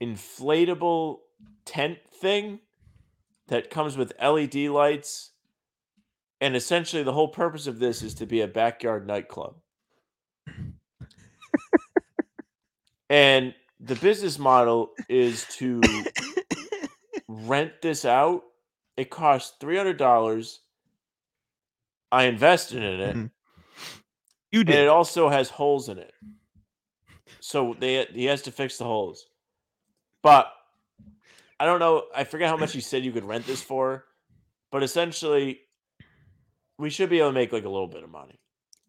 inflatable tent thing that comes with LED lights. And essentially, the whole purpose of this is to be a backyard nightclub. and the business model is to rent this out. It costs three hundred dollars. I invested in it, Mhm. You and did. it also has holes in it. So they he has to fix the holes. But I don't know. I forget how much you said you could rent this for, but essentially, we should be able to make like a little bit of money.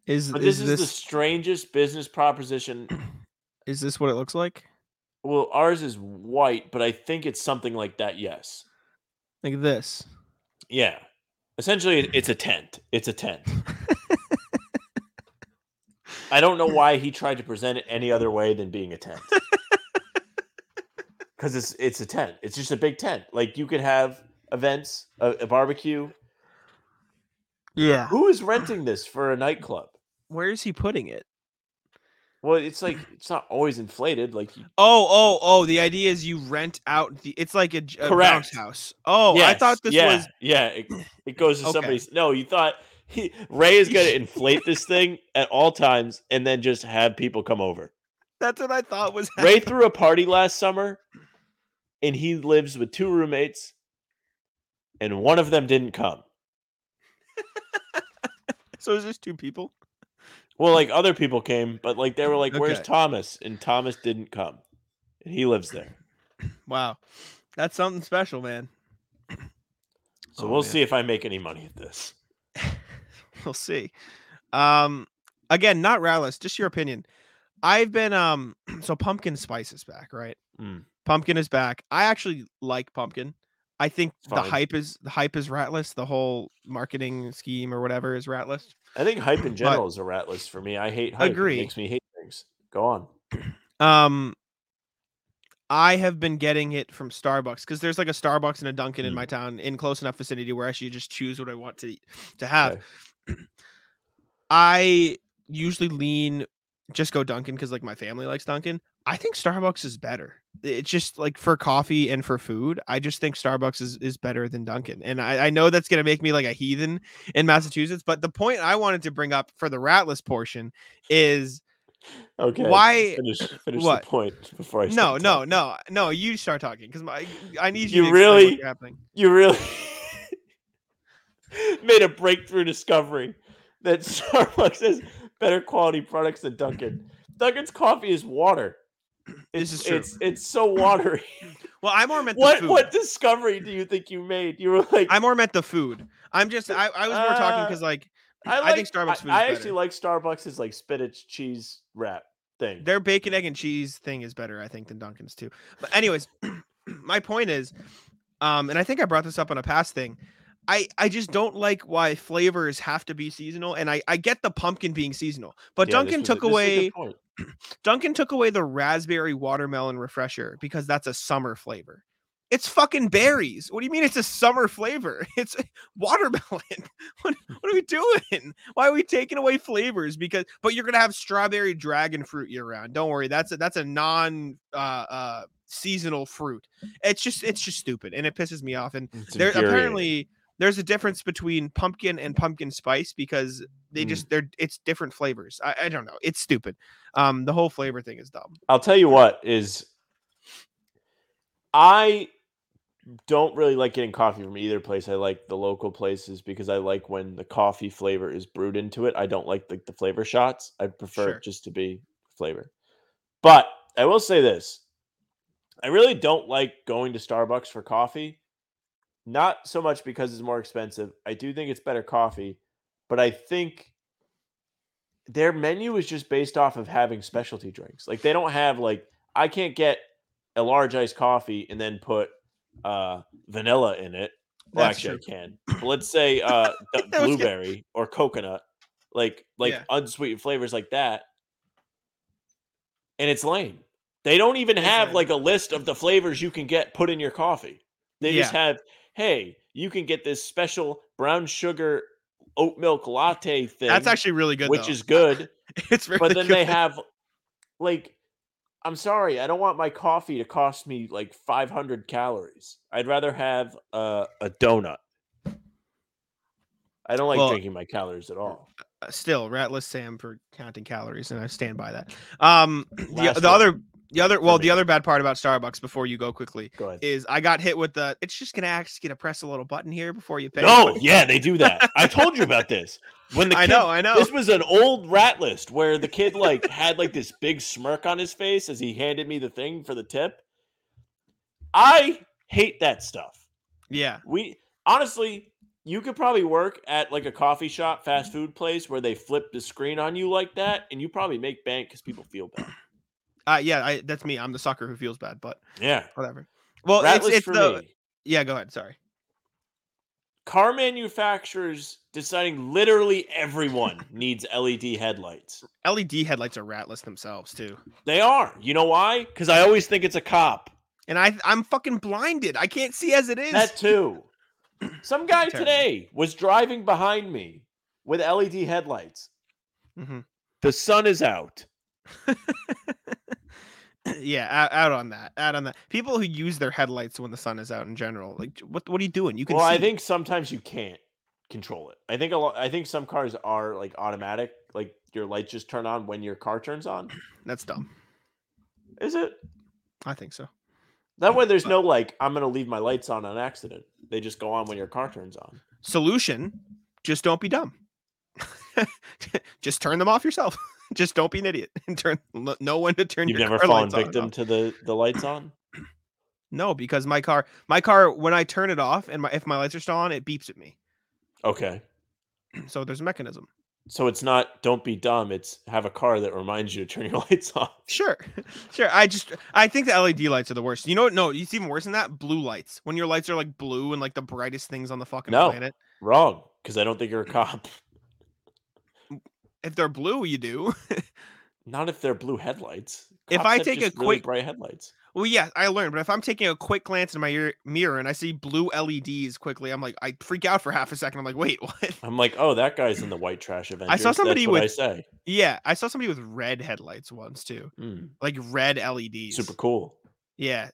Is But is this is the this strangest business proposition. is this what it looks like? Well, ours is white, but I think it's something like that. Yes. Like this. Yeah. Essentially, it's a tent. It's a tent. I don't know why he tried to present it any other way than being a tent. Because it's it's a tent. It's just a big tent. Like you could have events, a, a barbecue. Yeah. Who is renting this for a nightclub? Where is he putting it? Well, it's like it's not always inflated. Like you, Oh, oh, oh! The idea is you rent out the. It's like a bounce house. Oh, I thought this yeah, was. yeah. It, it goes to Okay. somebody's. No, you thought he, Ray is going to inflate this thing at all times and then just have people come over. That's what I thought was Ray threw a party last summer and he lives with two roommates and one of them didn't come. So it's just two people. Well, like other people came, but like they were like, "Where's Okay. Thomas?" And Thomas didn't come, and he lives there. Wow, that's something special, man. So Oh, we'll man. see if I make any money at this. We'll see. Um, again, not Rallis, just your opinion. I've been um, so pumpkin spice is back, right? Mm. Pumpkin is back. I actually like pumpkin. I think It's the fine. hype is the hype is ratless. The whole marketing scheme or whatever is ratless. I think hype in general is a rat list for me. I hate hype. Agree. It makes me hate things. Go on. Um, I have been getting it from Starbucks because there's like a Starbucks and a Dunkin' in Mm. my town in close enough vicinity where I should just choose what I want to to have. Okay. I usually lean just go Dunkin' because like my family likes Dunkin'. I think Starbucks is better. It's just like for coffee and for food. I just think Starbucks is, is better than Dunkin'. And I, I know that's gonna make me like a heathen in Massachusetts, but the point I wanted to bring up for the ratless portion is Okay. Why- Finish, finish what? the point before I no, start no, talking. no, no. You start talking because my I need You you. to really- what's happening. You really made a breakthrough discovery that Starbucks has better quality products than Dunkin'. Dunkin's coffee is water. This It's, is true. It's it's so watery. Well, I more meant the what food. what discovery do you think you made? You were like, I more meant the food. I'm just I, I was more talking Uh, because like I, I like, think Starbucks food I, I actually like Starbucks' like spinach cheese wrap thing. their bacon, egg, and cheese thing is better, I think, than Dunkin's too. But anyways, my point is, um, and I think I brought this up on a past thing. I, I just don't like why flavors have to be seasonal, and I, I get the pumpkin being seasonal, but Yeah, this Dunkin' was a- took a away. Dunkin' took away the raspberry watermelon refresher because that's a summer flavor. It's fucking berries. What do you mean it's a summer flavor? It's watermelon. What, what are we doing? Why are we taking away flavors? Because but you're gonna have strawberry dragon fruit year round. Don't worry, that's a that's a non uh uh seasonal fruit. It's just it's just stupid and it pisses me off. And It's there apparently there's a difference between pumpkin and pumpkin spice because they Mm. just they're it's different flavors. I, I don't know. It's stupid. Um, the whole flavor thing is dumb. I'll tell you what is I don't really like getting coffee from either place. I like the local places because I like when the coffee flavor is brewed into it. I don't like the, the flavor shots. I prefer Sure. it just to be flavor. But I will say this. I really don't like going to Starbucks for coffee. Not so much because it's more expensive. I do think it's better coffee, but I think their menu is just based off of having specialty drinks. Like they don't have like I can't get a large iced coffee and then put uh vanilla in it. Well, That's actually, I can. But let's say uh the That was good. blueberry or coconut, like like Yeah. unsweetened flavors like that. And it's lame. They don't even have like a list of the flavors you can get put in your coffee. They just have, hey, you can get this special brown sugar oat milk latte thing. That's actually really good. which though. is good. it's really but then they have like I'm sorry, I don't want my coffee to cost me like 500 calories. I'd rather have uh, a donut. I don't like Well, drinking my calories at all. Uh, still ratless Sam for counting calories, and I stand by that. Um, the, the other the other well the other bad part about Starbucks before you go quickly Go ahead. is I got hit with the. It's just gonna ask you to press a little button here before you pay. No, yeah, they do that. I told you about this. When the I know, I know. This was an old rat list where the kid like had like this big smirk on his face as he handed me the thing for the tip. I hate that stuff. Yeah, We honestly, you could probably work at like a coffee shop, fast food place where they flip the screen on you like that, and you probably make bank because people feel bad. Uh, yeah, I, that's me. I'm the sucker who feels bad, but Yeah, whatever. Well, rat it's it's for the me. yeah. Go ahead. Sorry. Car manufacturers deciding literally everyone needs LED headlights. LED headlights are ratless themselves too, They are. You know why? Because I always think it's a cop. and I I'm fucking blinded. I can't see as it is. That too. Some guy today was driving behind me with LED headlights. Mhm. The sun is out. yeah, out, out on that. Out on that. People who use their headlights when the sun is out in general, like what what are you doing? You can Well, see. I think sometimes you can't control it. I think a lot. I think some cars are like automatic, like your lights just turn on when your car turns on. That's dumb. Is it? I think so. That way, there's uh, no like I'm gonna leave my lights on on accident. They just go on when your car turns on. Solution: just don't be dumb. just turn them off yourself. just don't be an idiot and turn no one to turn. You've your never fallen victim to the the lights on. No, because my car, my car, when I turn it off and my if my lights are still on, it beeps at me. Okay, So there's a mechanism. so it's not don't be dumb. It's have a car that reminds you to turn your lights off. Sure, sure. I just I think the LED lights are the worst. You know what? No, it's even worse than that. Blue lights. When your lights are like blue and like the brightest things on the fucking No. planet. Wrong, because I don't think you're a cop. If they're blue, you do. Not if they're blue headlights. If I take a just really quick- bright headlights. well, yeah, I learned. But if I'm taking a quick glance in my ear- mirror and I see blue LEDs quickly, I'm like, I freak out for half a second. I'm like, wait, what? I'm like, oh, that guy's in the white trash Avengers. somebody That's what I with- say. Yeah, I saw somebody with red headlights once too, Mm, like red LEDs. super cool. Yeah,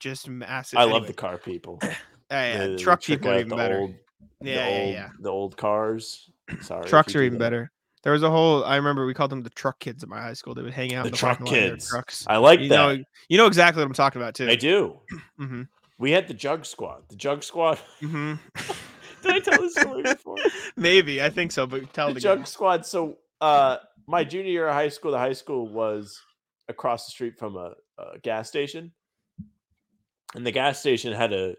just massive. I love the car people. uh, yeah, they truck people are even better. Old, yeah, yeah, old, yeah. The old cars. Sorry. Trucks are even better. There was a whole. I remember we called them the truck kids at my high school. They would hang out The in the truck parking lot in their kids. trucks. I like you that. know, you know exactly what I'm talking about too. I do. hmm We had the Jug Squad. The Jug Squad. hmm Did I tell this story before? Maybe I think so, but tell the it again. Jug Squad. So, uh, my junior year of high school, the high school was across the street from a, a gas station, and the gas station had a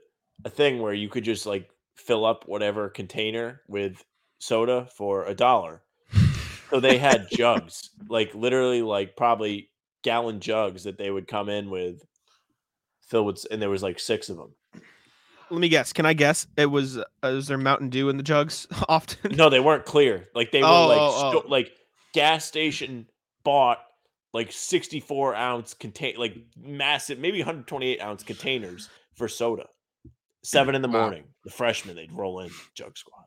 a thing where you could just like fill up whatever container with soda for a dollar. So they had jugs, like literally, like probably gallon jugs that they would come in with, fill with, and there was like six of them. Let me guess. Can I guess? It was. Uh, was there Mountain Dew in the jugs often? No, they weren't clear. Like they were Oh, like oh, sto- oh. like gas station bought like 64 ounce contain like massive, maybe 128 ounce containers for soda. Seven in the Wow. morning, the freshmen they'd roll in jug squad.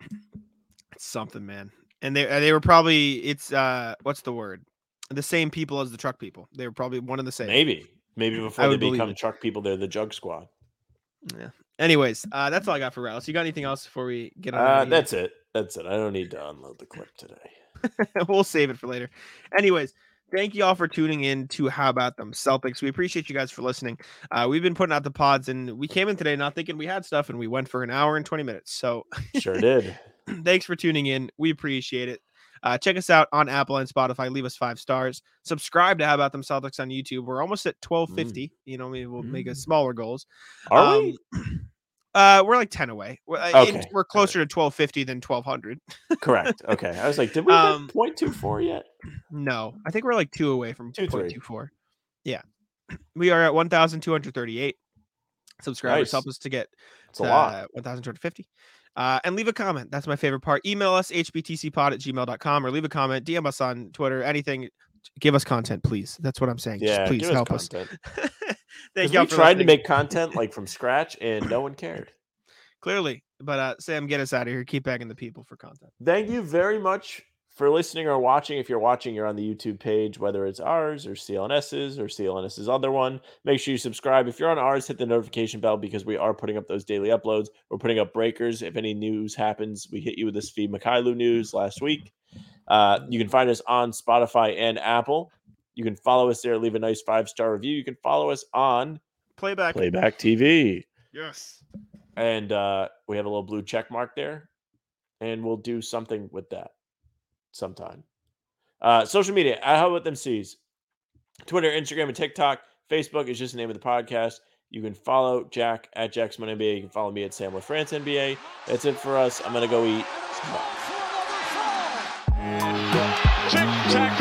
It's something, man. And they uh, they were probably. It's uh, what's the word? The same people as the truck people. They were probably one of the same. Maybe, maybe before they become truck people, they're the jug squad. Yeah. Anyways, uh, that's all I got for Rouse. You got anything else before we get on? Uh, out of here? that's it. That's it. I don't need to unload the clip today. we'll save it for later. Anyways, thank you all for tuning in to How About Them Celtics. We appreciate you guys for listening. Uh, we've been putting out the pods, and we came in today not thinking we had stuff, and we went for an hour and 20 minutes. So Sure did. thanks for tuning in. We appreciate it. Uh, check us out on Apple and Spotify. Leave us five stars. Subscribe to How About Them Celtics on YouTube. We're almost at 1250. You know, maybe we'll make a Mm. smaller goals. Are we? Um, Uh, we're like 10 away. We're, uh, Okay, we're closer to 1250 than 1200. Correct. Okay. I was like, did we Um, hit point two four yet? No, I think we're like two away from Two, 0.24. Yeah. We are at 1,238 subscribers. Nice. Help us to get to, lot. uh, 1,250. Uh, and leave a comment. That's my favorite part. Email us, hbtcpod at gmail.com, or leave a comment, DM us on Twitter, anything. Give us content, please. That's what I'm saying. Just Yeah, please give us help us. content. Thank you we tried to make content like from scratch and no one cared. clearly. But uh, Sam, get us out of here. Keep begging the people for content. Thank you very much for listening or watching. If you're watching, you're on the YouTube page, whether it's ours or CLNS's or CLNS's other one. Make sure you subscribe. If you're on ours, hit the notification bell because we are putting up those daily uploads. We're putting up breakers. If any news happens, we hit you with this feed Mykhailiuk news last week. Uh, you can find us on Spotify and Apple. You can follow us there, leave a nice five star review. You can follow us on Playback. Playback TV. Yes. and uh, we have a little blue check mark there, and we'll do something with that sometime. Uh, social media, How About Them C's, Twitter, Instagram, and TikTok. Facebook is just the name of the podcast. You can follow Jack at JackSimoneNBA. You can follow me at Sam with France NBA. That's it for us. I'm gonna go eat. Tic tac